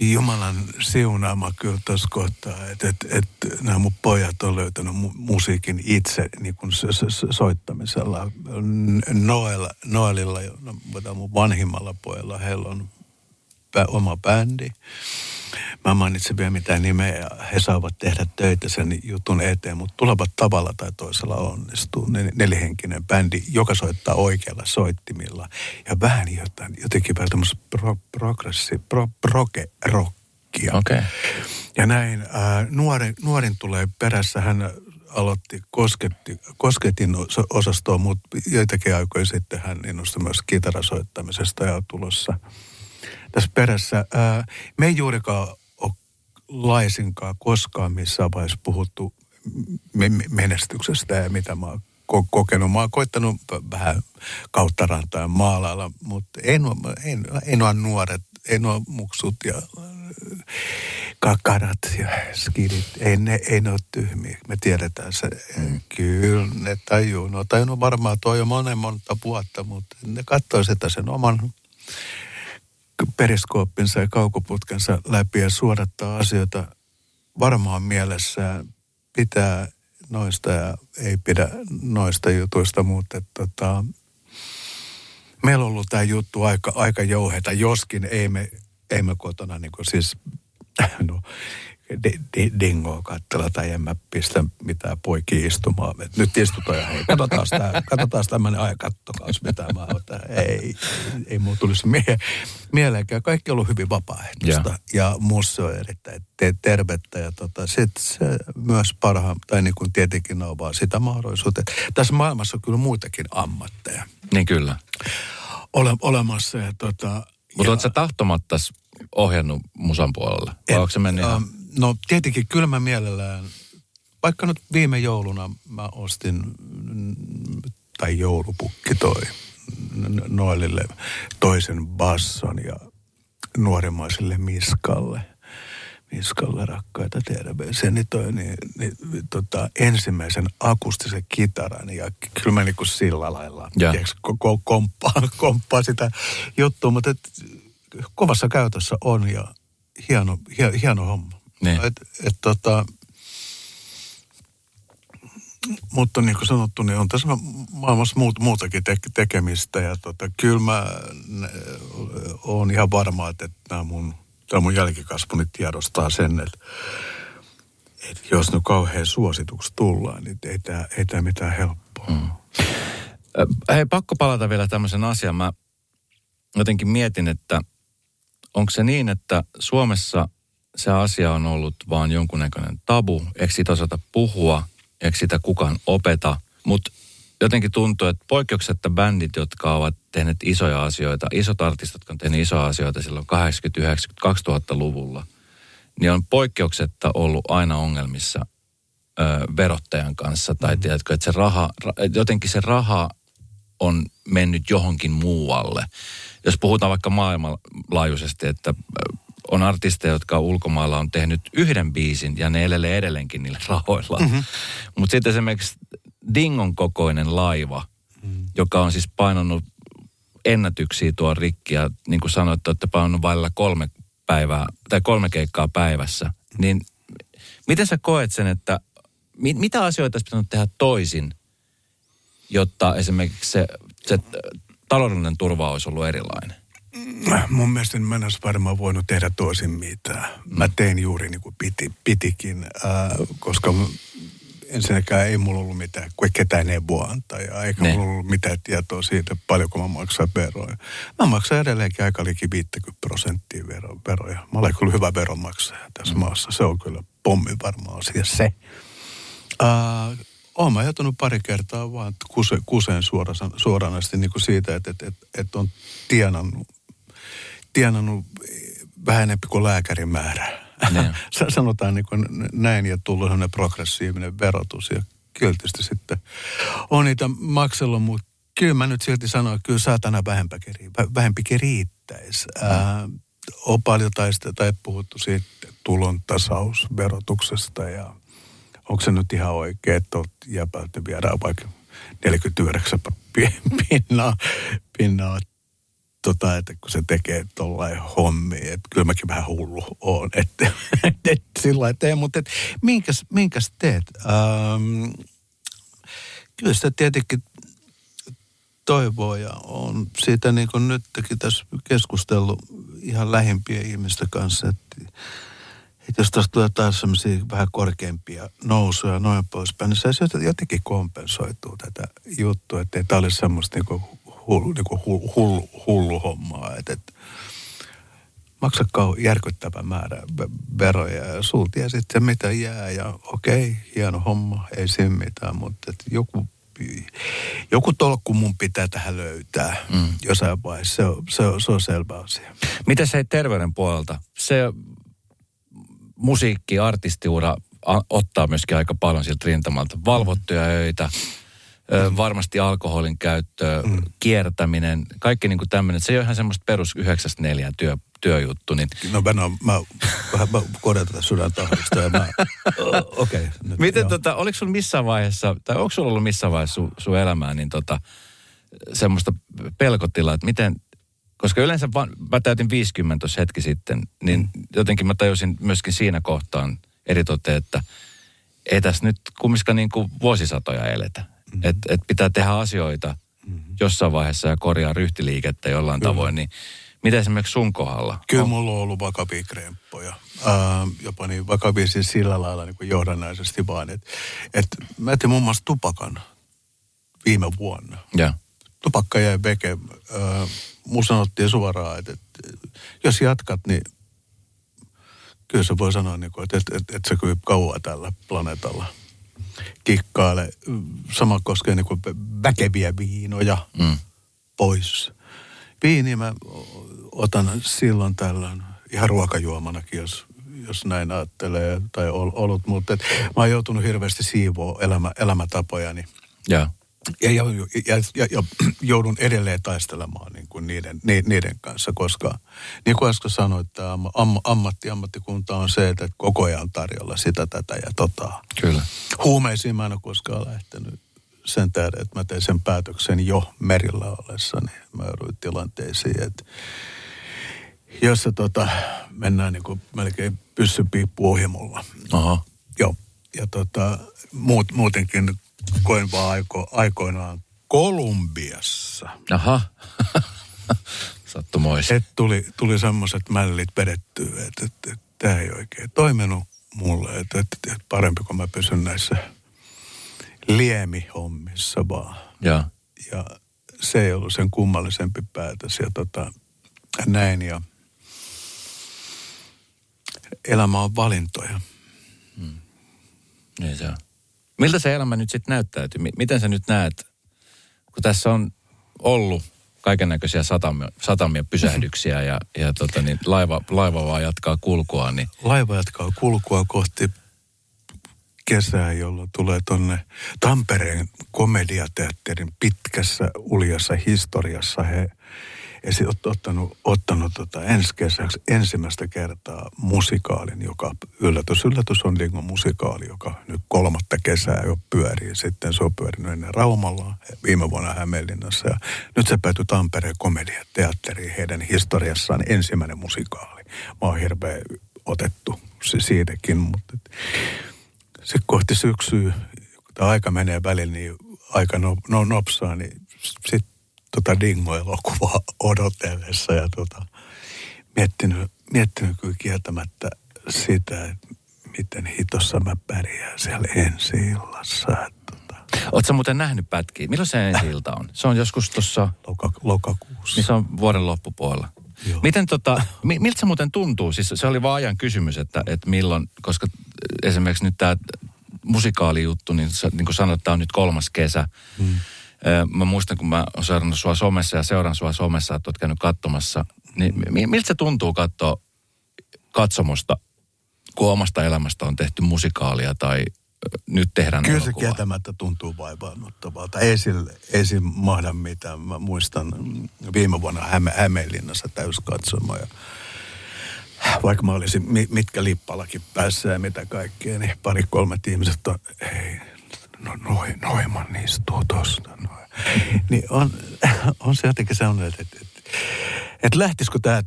Jumalan siunaama kyllä tuossa kohtaa, että et, et, nämä mun pojat on löytänyt mu- musiikin itse niin kuin so, so, so, soittamisella. Noel, Noelilla, no, mun vanhimmalla pojalla, heillä on bä, oma bändi. Mä mainitsen vielä mitään nimeä he saavat tehdä töitä sen jutun eteen, mutta tulevat tavalla tai toisella onnistuu. Nelihenkinen bändi, joka soittaa oikealla soittimilla ja vähän jotain, jotenkin vähän tämmöistä pro, progressi, pro, proge rockia. Okei. Okay. Ja näin, ää, nuorin, nuorin tulee perässä, hän aloitti kosketti, kosketin osastoa, mutta joitakin aikoja sitten hän innostui myös kitarasoittamisesta ja tulossa tässä perässä. Ää, me ei juurikaan laisinkaan koskaan missään vaiheessa puhuttu menestyksestä ja mitä mä oon kokenut. Mä oon koittanut vähän kautta rantaa maalailla, mutta en, en, en ole nuoret, en ole muksut ja kakarat ja skidit, ei ne, ei ne ole tyhmiä. Me tiedetään se. Mm. Kyllä ne tajuu. No tajunnut varmaan toi jo monen monta vuotta, mutta ne katsoi sitä sen oman periskooppinsa ja kaukoputkensa läpi ja suodattaa asioita varmaan mielessään. Pitää noista ja ei pidä noista jutuista, mutta tota, meillä on ollut tämä juttu aika, aika jouheita, joskin ei me, ei me kotona niin siis no, dingoa katsella tai en mä pistä mitään poikia istumaan. Nyt istutaan ja hei, katsotaan, tämä, katsotaan tämmöinen aja, kattokaus mitä mä otan. Ei, ei muu tulisi mie- mieleenkään. Kaikki on ollut hyvin vapaaehtoista ja, ja musta on erittäin te- tervettä ja tota, sit se myös parhaan, tai niin kuin tietenkin on vaan sitä mahdollisuutta. Tässä maailmassa on kyllä muitakin ammatteja. Niin kyllä. Ole, olemassa ja tota, mutta oletko sä tahtomatta ohjannut musan puolelle? Vai onko se mennyt ihan... No tietenkin kyllä mä mielellään, vaikka nyt viime jouluna mä ostin, tai joulupukki toi Noelille toisen basson ja nuorimmaiselle Miskalle. Miskalle rakkaita terveisiä. Niin toi niin, niin, tota, ensimmäisen akustisen kitaran ja kyllä mä niinku sillä lailla tiiäks, komppaa, komppaa sitä juttua, mutta et, kovassa käytössä on ja hieno, hieno, hieno homma. Niin. Et, et, tota, mutta niin kuin sanottu, niin on tässä maailmassa muut, muutakin te- tekemistä. Ja tota, kyllä mä oon ihan varma, että nämä mun, tämä mun jälkikasvuni tiedostaa sen, että, että jos nyt kauhean suosituksi tullaan, niin ei tämä, ei tämä mitään helppoa. Mm. Hei, pakko palata vielä tämmöisen asian. Mä jotenkin mietin, että onko se niin, että Suomessa se asia on ollut vaan jonkunnäköinen tabu, eikö siitä osata puhua, eikö sitä kukaan opeta, mutta jotenkin tuntuu, että poikkeuksetta bändit, jotka ovat tehneet isoja asioita, isot artistit, jotka on tehneet isoja asioita silloin 80, 90, 2000-luvulla, niin on poikkeuksetta ollut aina ongelmissa ö, verottajan kanssa. Tai mm. tiedätkö, että se raha, jotenkin se raha on mennyt johonkin muualle. Jos puhutaan vaikka maailmanlaajuisesti, että on artisteja, jotka ulkomailla on tehnyt yhden biisin ja ne elelee edelleenkin niillä rahoilla. Mm-hmm. Mutta sitten esimerkiksi Dingon kokoinen laiva, mm. joka on siis painanut ennätyksiä tuo rikki ja niin kuin sanoit, että olette painanut vailla kolme päivää tai kolme keikkaa päivässä, niin miten sä koet sen, että mit, mitä asioita olisi pitänyt tehdä toisin, jotta esimerkiksi se, se taloudellinen turva olisi ollut erilainen? Mun mielestä mä en olisi varmaan voinut tehdä toisin mitään. Mä tein juuri niin kuin piti, pitikin, äh, koska ensinnäkään ei mulla ollut mitään, kuin ketään neuvoa antaa, ja eikä ne. mulla ollut mitään tietoa siitä, paljonko mä maksan veroja. Mä maksan edelleenkin aika liki 50 prosenttia vero, veroja. Mä olen kyllä hyvä veronmaksaja tässä mm. maassa. Se on kyllä pommi varmaan asia se. Uh, olen mä joutunut pari kertaa vaan kuse, kuseen suoraan, suoranaisesti niin kuin siitä, että, että, että, että on tienannut tienannut vähän enemmän kuin lääkärin määrä. Niin. Sanotaan niin kuin näin ja tullut sellainen progressiivinen verotus. Ja kyllä sitten on niitä maksellut, mutta kyllä mä nyt silti sanoin, että kyllä saatana vähempikin, vähempikin riittäisi. Mm. Ää, on paljon taista, tai puhuttu siitä tulon tasausverotuksesta ja onko se nyt ihan oikein, että jäpältä viedään vaikka 49 pinnaa, pinnaa tota, että kun se tekee tollain hommi, että kyllä mäkin vähän hullu oon, että et, et, sillä tee, mutta et, minkäs, minkäs teet? Ähm, kyllä sitä tietenkin toivoo ja on siitä niin kuin nytkin tässä keskustellut ihan lähimpien ihmisten kanssa, että että jos tuosta tulee taas semmoisia vähän korkeampia nousuja noin poispäin, niin se jotenkin kompensoituu tätä juttua, että tämä olisi semmoista niinku hullu, niinku hullu, hullu, hullu hommaa, että, että maksakaa järkyttävä määrä veroja ja sulta ja sitten se mitä jää ja okei, hieno homma, ei siinä mitään, mutta että joku, joku tolkku mun pitää tähän löytää mm. jossain vaiheessa, se on, se, on, se on selvä asia. Miten se terveyden puolelta? Se musiikki, artistiura ottaa myöskin aika paljon siltä rintamalta. Valvottuja öitä, mm. varmasti alkoholin käyttö, mm. kiertäminen, kaikki niin kuin tämmöinen. Se ei ole ihan semmoista perus 9-4 työ, työjuttu. Niin... No mä, no, mä vähän mä korjaan tätä sydäntahdista ja mä, okei. Okay, Miten tota, oliko sulla missään vaiheessa, tai onko sulla ollut missään vaiheessa sun, sun elämää, niin tota, semmoista pelkotilaa, että miten, koska yleensä vaan, mä täytin 50 tuossa hetki sitten, niin mm. jotenkin mä tajusin myöskin siinä kohtaan eritoten, että ei tässä nyt kumminkaan niin kuin vuosisatoja eletä. Mm. Että et pitää tehdä asioita mm. jossain vaiheessa ja korjaa ryhtiliikettä jollain Kyllä. tavoin, niin mitä esimerkiksi sun kohdalla? Kyllä on... mulla on ollut vakavia kremppoja. Ää, jopa niin vakavia siis sillä lailla niin kuin johdannaisesti vaan. Että et, mä etin muun muassa tupakan viime vuonna. Ja. Tupakka jäi veke. mun sanottiin suoraan, että, että jos jatkat, niin kyllä se voi sanoa, niin kuin, että, että, että, että se kyllä kauan tällä planeetalla kikkaile. Sama koskee niin kuin väkeviä viinoja mm. pois. Viini mä otan silloin tällöin ihan ruokajuomanakin, jos, jos näin ajattelee, tai ollut, mutta et, mä oon joutunut hirveästi siivoa elämä, elämätapojani. Ja. Ja, ja, ja, ja, ja joudun edelleen taistelemaan niin kuin niiden, ni, niiden kanssa, koska niin kuin äsken sanoit, että am, ammatti, ammattikunta on se, että koko ajan tarjolla sitä, tätä ja tota. Kyllä. Huumeisiin mä en ole koskaan lähtenyt sen tähden, että mä tein sen päätöksen jo merillä ollessa, niin mä jouduin tilanteisiin, että jossa tota, mennään niin kuin melkein pyssypiippuohjelmolla. Aha. Joo. Ja tota, muut, muutenkin koin vaan aiko, aikoinaan Kolumbiassa. Aha. Sattumoisi. Et tuli, tuli semmoiset mällit vedettyä, että et, et, tämä ei oikein toiminut mulle. Että et, et parempi, kun mä pysyn näissä liemihommissa vaan. Ja. ja se ei ollut sen kummallisempi päätös. Ja tota, näin ja elämä on valintoja. Hmm. Niin se on. Miltä se elämä nyt sitten näyttäytyy? Miten sä nyt näet, kun tässä on ollut kaiken näköisiä satamia, satamia pysähdyksiä ja, ja tota niin, laiva, laiva vaan jatkaa kulkua. Niin... Laiva jatkaa kulkua kohti kesää, jolloin tulee tonne Tampereen komediateatterin pitkässä uljassa historiassa he esi- ottanut, ottanut tota ensi kesäksi ensimmäistä kertaa musikaalin, joka yllätys, yllätys on Dingo musikaali, joka nyt kolmatta kesää jo pyörii. Sitten se on pyörinyt ennen Raumalla, viime vuonna Hämeenlinnassa ja nyt se päätyi Tampereen komediateatteriin heidän historiassaan ensimmäinen musikaali. Mä oon hirveän otettu siitäkin, mutta sitten kohti syksyä, kun tämä aika menee välillä, niin aika no, no, nopsaa, niin sitten tota Dingo-elokuvaa odotellessa ja tota, miettinyt, miettinyt kyllä kieltämättä sitä, että miten hitossa mä pärjään siellä ensi illassa. Tota. Oletko muuten nähnyt pätkiä? Milloin se ensi ilta on? Se on joskus tuossa... Loka, lokakuussa. Niin se on vuoden loppupuolella. Joo. Miten tota, miltä se muuten tuntuu? Siis se oli vaan ajan kysymys, että, että milloin, koska esimerkiksi nyt tämä musikaalijuttu, niin, niin kuin sanoit, tämä on nyt kolmas kesä. Hmm. Mä muistan, kun mä oon seurannut sua somessa ja seuraan sua somessa, että oot käynyt katsomassa. Niin miltä se tuntuu katsoa katsomusta, kun omasta elämästä on tehty musikaalia tai nyt tehdään Kyllä se kieltämättä tuntuu vaivaannuttavalta. Ei, sille, ei mahda mitään. Mä muistan viime vuonna Häme, Hämeenlinnassa täyskatsomo ja vaikka mä olisin mitkä lippalakin päässä ja mitä kaikkea, niin pari kolme ihmiset on, hei, no noin, Noiman istuu tosta. Noin. niin on, on se jotenkin sellainen, että, että, että, että lähtisikö tämä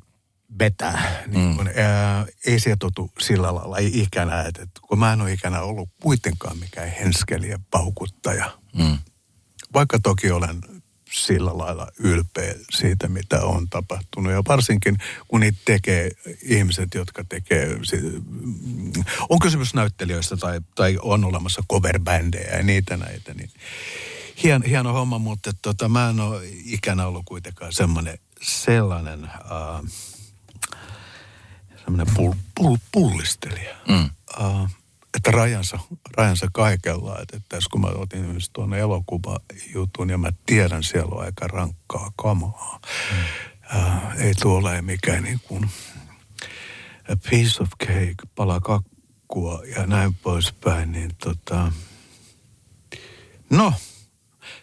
vetää. Niin kun, mm. ää, ei se totu sillä lailla ei ikänä, että, että kun mä en ole ikänä ollut kuitenkaan mikään henskeli ja paukuttaja. Mm. Vaikka toki olen sillä lailla ylpeä siitä, mitä on tapahtunut. Ja varsinkin, kun niitä tekee ihmiset, jotka tekee, on kysymys näyttelijöistä tai, tai on olemassa coverbändejä ja niitä näitä, niin hien, hieno homma, mutta tota, mä en ole ikänä ollut kuitenkaan semmoinen sellainen, äh, semmoinen pull, pull, pullistelija. Mm. Äh, että rajansa, rajansa kaikella. Että, että kun mä otin esimerkiksi tuonne elokuvajutun ja mä tiedän siellä on aika rankkaa kamaa. Mm. Äh, ei tuo ole mikään niin kuin a piece of cake, pala kakkua ja näin poispäin. Niin tota, no,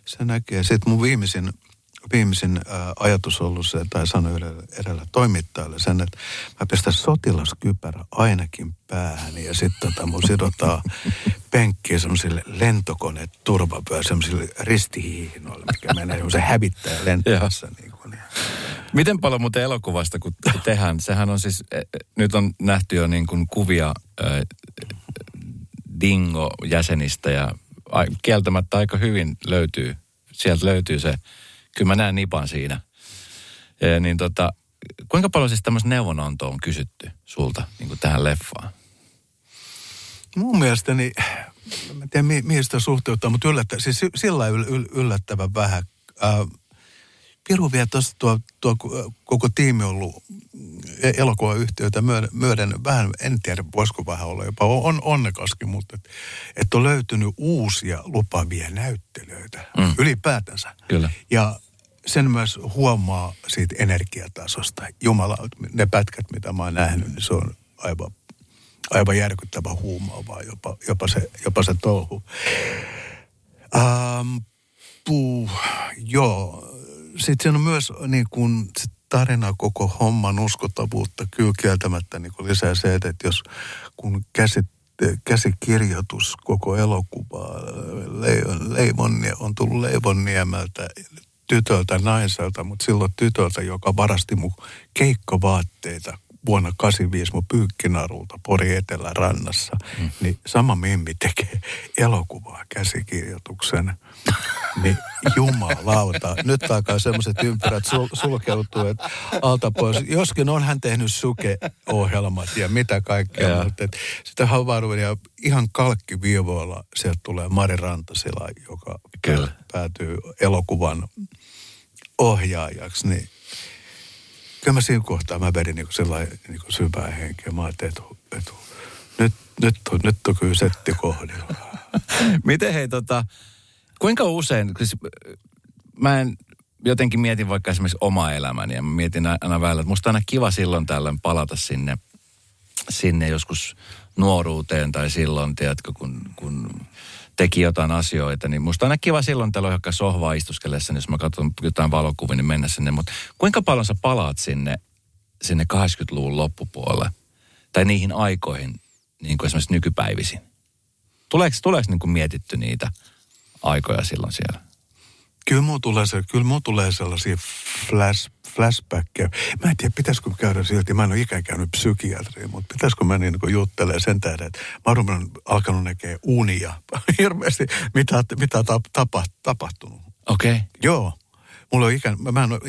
se näkee. Sitten mun viimeisin viimeisin ajatus ollut se, tai sanoin edellä toimittajalle sen, että mä pistän sotilaskypärä ainakin päähän ja sitten tota, mun sidotaan penkkiä semmoisille lentokoneet turvapyö, semmoisille ristihiihinoille, mikä menee se hävittäjä lentämässä. niin kuin, Miten paljon muuten elokuvasta, kun tehdään, sehän on siis, e, e, nyt on nähty jo niin kuin kuvia äh, Dingo-jäsenistä ja kieltämättä aika hyvin löytyy, sieltä löytyy se kyllä mä näen nipan siinä. Ja, niin tota, kuinka paljon siis tämmöistä neuvonantoa on kysytty sulta niin kuin tähän leffaan? Mun mielestäni, mä en tiedä mihin sitä suhteuttaa, mutta yllättä, siis sillä yl, yl, yllättävän vähän. Äh, Piru vielä tuossa tuo, tuo, koko tiimi on ollut e-, elokuvayhtiöitä myöden, myöden vähän, en tiedä voisiko vähän olla jopa on onnekaskin, mutta että et on löytynyt uusia lupaavia näyttelyitä mm. ylipäätänsä. Kyllä. Ja sen myös huomaa siitä energiatasosta. Jumala, ne pätkät, mitä mä oon nähnyt, niin se on aivan, aivan järkyttävä huumaavaa, jopa, jopa, se, jopa se touhu. Ähm, puu, joo. Sitten siinä on myös niin kuin, se tarina koko homman uskottavuutta kyllä kieltämättä niin lisää se, että jos kun käsit, käsikirjoitus koko elokuvaa Leivon, on tullut Leivonniemeltä tytöltä naiselta, mutta silloin tytöltä, joka varasti mun keikkovaatteita vuonna 85 mun pyykkinarulta Pori Etelärannassa, mm. niin sama Mimmi tekee elokuvaa käsikirjoituksen. niin jumalauta, nyt alkaa semmoiset ympyrät sul, sulkeutuu, että alta pois. Joskin on hän tehnyt suke-ohjelmat ja mitä kaikkea, ja. mutta et, sitä havaiduin ja ihan kalkkiviivoilla sieltä tulee Mari Rantasila, joka Kyllä. päätyy elokuvan ohjaajaksi, niin kyllä mä siinä kohtaa mä vedin niin sellainen niin syvää henkeä. Mä ajattelin, että, että nyt, nyt, on, nyt on kyllä setti kohdilla. Miten hei tota, kuinka usein, siis mä en jotenkin mietin vaikka esimerkiksi omaa elämäni ja mä mietin aina välillä, että musta on aina kiva silloin tällöin palata sinne, sinne joskus nuoruuteen tai silloin, tiedätkö, kun, kun teki jotain asioita, niin musta on aina kiva silloin tällöin johonkin sohvaa istuskellessa, jos mä katson jotain valokuvia, niin mennä sinne. Mutta kuinka paljon sä palaat sinne, sinne 80-luvun loppupuolelle tai niihin aikoihin, niin kuin esimerkiksi nykypäivisin? Tuleeko, tuleeko niin kuin mietitty niitä aikoja silloin siellä? Kyllä mulla tulee, se, kyllä mulla tulee sellaisia flash, flashbackkejä. Mä en tiedä, pitäisikö käydä silti. Mä en ole ikään käynyt psykiatriin, mutta pitäisikö mä niin kuin juttelemaan sen tähden, että mä olen alkanut näkee unia hirveästi, mitä, mitä tap, tapa, tapahtunut. Okei. Okay. Joo. Mulla on ikään, mä en ole,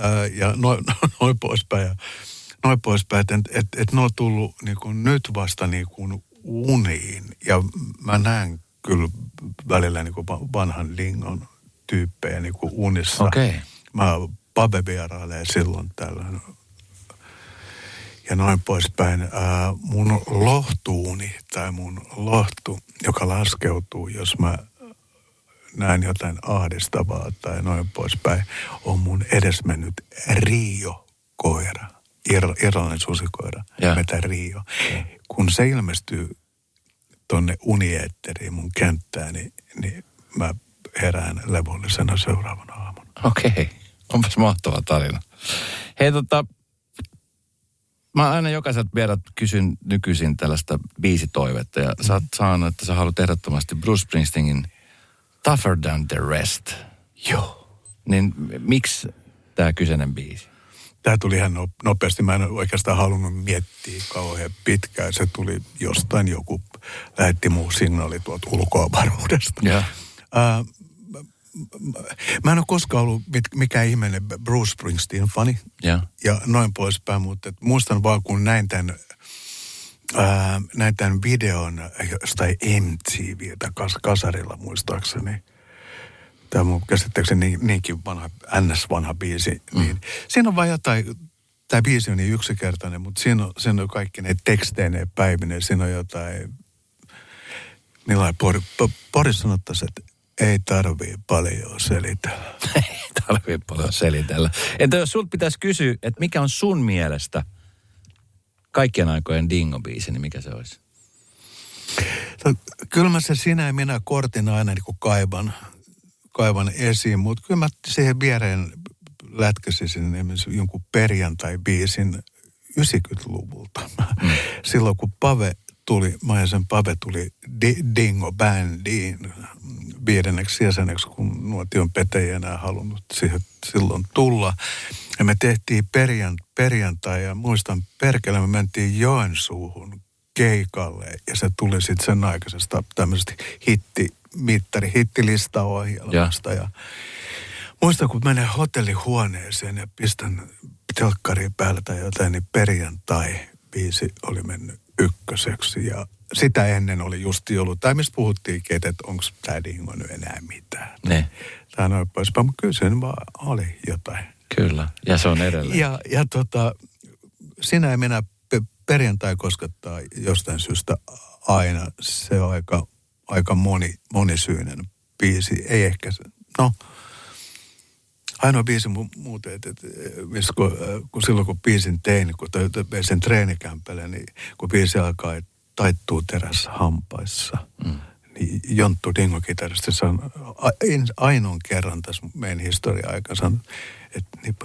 ää, ja noin, noin poispäin. Ja, noin poispäin, että et, et, et ne on tullut niin kuin nyt vasta niin kuin uniin. Ja mä näen kyllä välillä niin kuin vanhan lingon tyyppejä niin kuin unissa. Okay. Mä Pabe vierailee silloin tällöin ja noin poispäin. Ää, mun lohtuuni tai mun lohtu, joka laskeutuu, jos mä näen jotain ahdistavaa tai noin poispäin, on mun edesmennyt Rio-koira. Ir- irlannin susikoira, yeah. metä Rio. Yeah. Kun se ilmestyy tonne unieetteriin mun kenttään, niin, niin mä herään levollisena seuraavana aamuna. Okei, okay. onpas mahtava tarina. Hei tota, mä aina jokaiselta viedät kysyn nykyisin tällaista biisitoivetta ja mm. sä oot saanut, että sä haluat ehdottomasti Bruce Springsteenin Tougher Than The Rest. Joo. Niin miksi tämä kyseinen biisi? Tämä tuli ihan nopeasti. Mä en oikeastaan halunnut miettiä kauhean pitkään. Se tuli jostain joku, lähetti muu signaali tuolta ulkoavaruudesta. Yeah. Uh, mä en ole koskaan ollut mit, mikään ihmeinen Bruce Springsteen-fani Ja. ja noin poispäin, mutta et muistan vaan kun näin tämän, ää, näin tämän videon jostain MTVtä kas, kasarilla muistaakseni. Tämä mun käsittääkseni niin, niinkin vanha, NS-vanha biisi. Mm. Niin, siinä on vaan jotain, tämä biisi on niin yksinkertainen, mutta siinä on, siinä on kaikki ne teksteineen päivineen. Siinä on jotain, millä Pori, Pori sanottaisi, että ei tarvii paljon selitellä. Ei tarvii paljon selitellä. Entä jos sulta pitäisi kysyä, että mikä on sun mielestä kaikkien aikojen dingo-biisi, niin mikä se olisi? No, Kyllä mä se sinä ja minä kortin aina niin kuin kaivan, kaivan esiin, mutta kyllä mä siihen viereen lätkäsisin esimerkiksi jonkun perjantai-biisin 90-luvulta. Mm. Silloin kun Pave tuli, Maijasen Pave tuli di, Dingo Bandiin viidenneksi jäseneksi, kun nuotion Pete ei enää halunnut siihen silloin tulla. Ja me tehtiin perjan, perjantai ja muistan perkele, me mentiin Joensuuhun keikalle ja se tuli sitten sen aikaisesta tämmöisestä hittimittari, hittilistaohjelmasta. Ja. ja muistan, kun menen hotellihuoneeseen ja pistän telkkariin päällä tai jotain, niin perjantai biisi oli mennyt ykköseksi ja sitä ennen oli just ollut, tai mistä puhuttiinkin, että onko tämä Dingo nyt enää mitään. Ne. Tämä noin poispäin, mutta kyllä se vaan oli jotain. Kyllä, ja se on edelleen. Ja, ja tota, sinä ja minä pe- perjantai koskettaa jostain syystä aina. Se on aika, aika moni, monisyinen biisi. Ei ehkä se, no, ainoa biisi mu- muuten, että, että missä kun, äh, kun silloin kun biisin tein, kun toi, sen treenikämpälle, niin kun biisi alkaa, että taittuu terässä hampaissa, mm. niin Jonttu Dingo-kitaristi on ainoan kerran tässä meidän historia-aikana sanonut, että niin,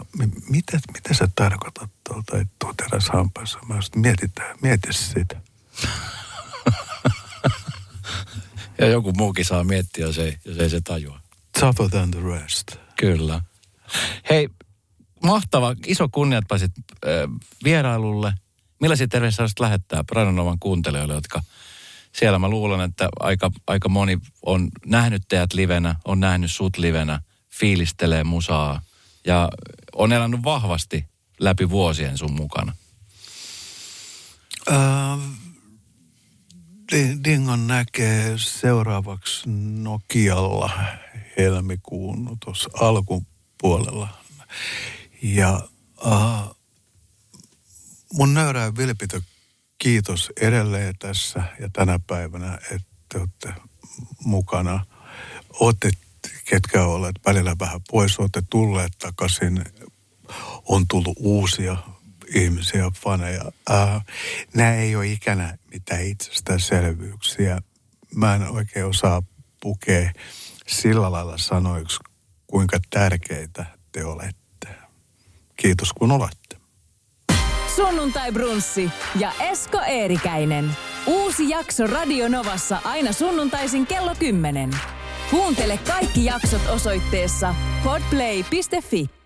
mitä, mitä sä tarkoitat tuolla taittuu terässä hampaissa? Mä just mietitään, mieti sitä. ja joku muukin saa miettiä, jos ei, jos ei se tajua. Tougher than the rest. Kyllä. Hei, mahtava, iso kunnia, että pääsit äh, vierailulle. Millaisia terveisiä olisit lähettää Radionovan kuuntelijoille, jotka siellä mä luulen, että aika, aika moni on nähnyt teidät livenä, on nähnyt sut livenä, fiilistelee musaa ja on elänyt vahvasti läpi vuosien sun mukana. Uh, Dingon näkee seuraavaksi Nokialla helmikuun tuossa alkupuolella. Ja uh, mun nöyrää vilpitö kiitos edelleen tässä ja tänä päivänä, että olette mukana. Olette, ketkä olet välillä vähän pois, olette tulleet takaisin. On tullut uusia ihmisiä, faneja. Ää, nämä ei ole ikänä mitään itsestäänselvyyksiä. Mä en oikein osaa pukea sillä lailla sanoiksi, kuinka tärkeitä te olette. Kiitos kun olette. Sunnuntai Brunssi ja Esko Eerikäinen. Uusi jakso Radio Novassa aina sunnuntaisin kello 10. Kuuntele kaikki jaksot osoitteessa podplay.fi.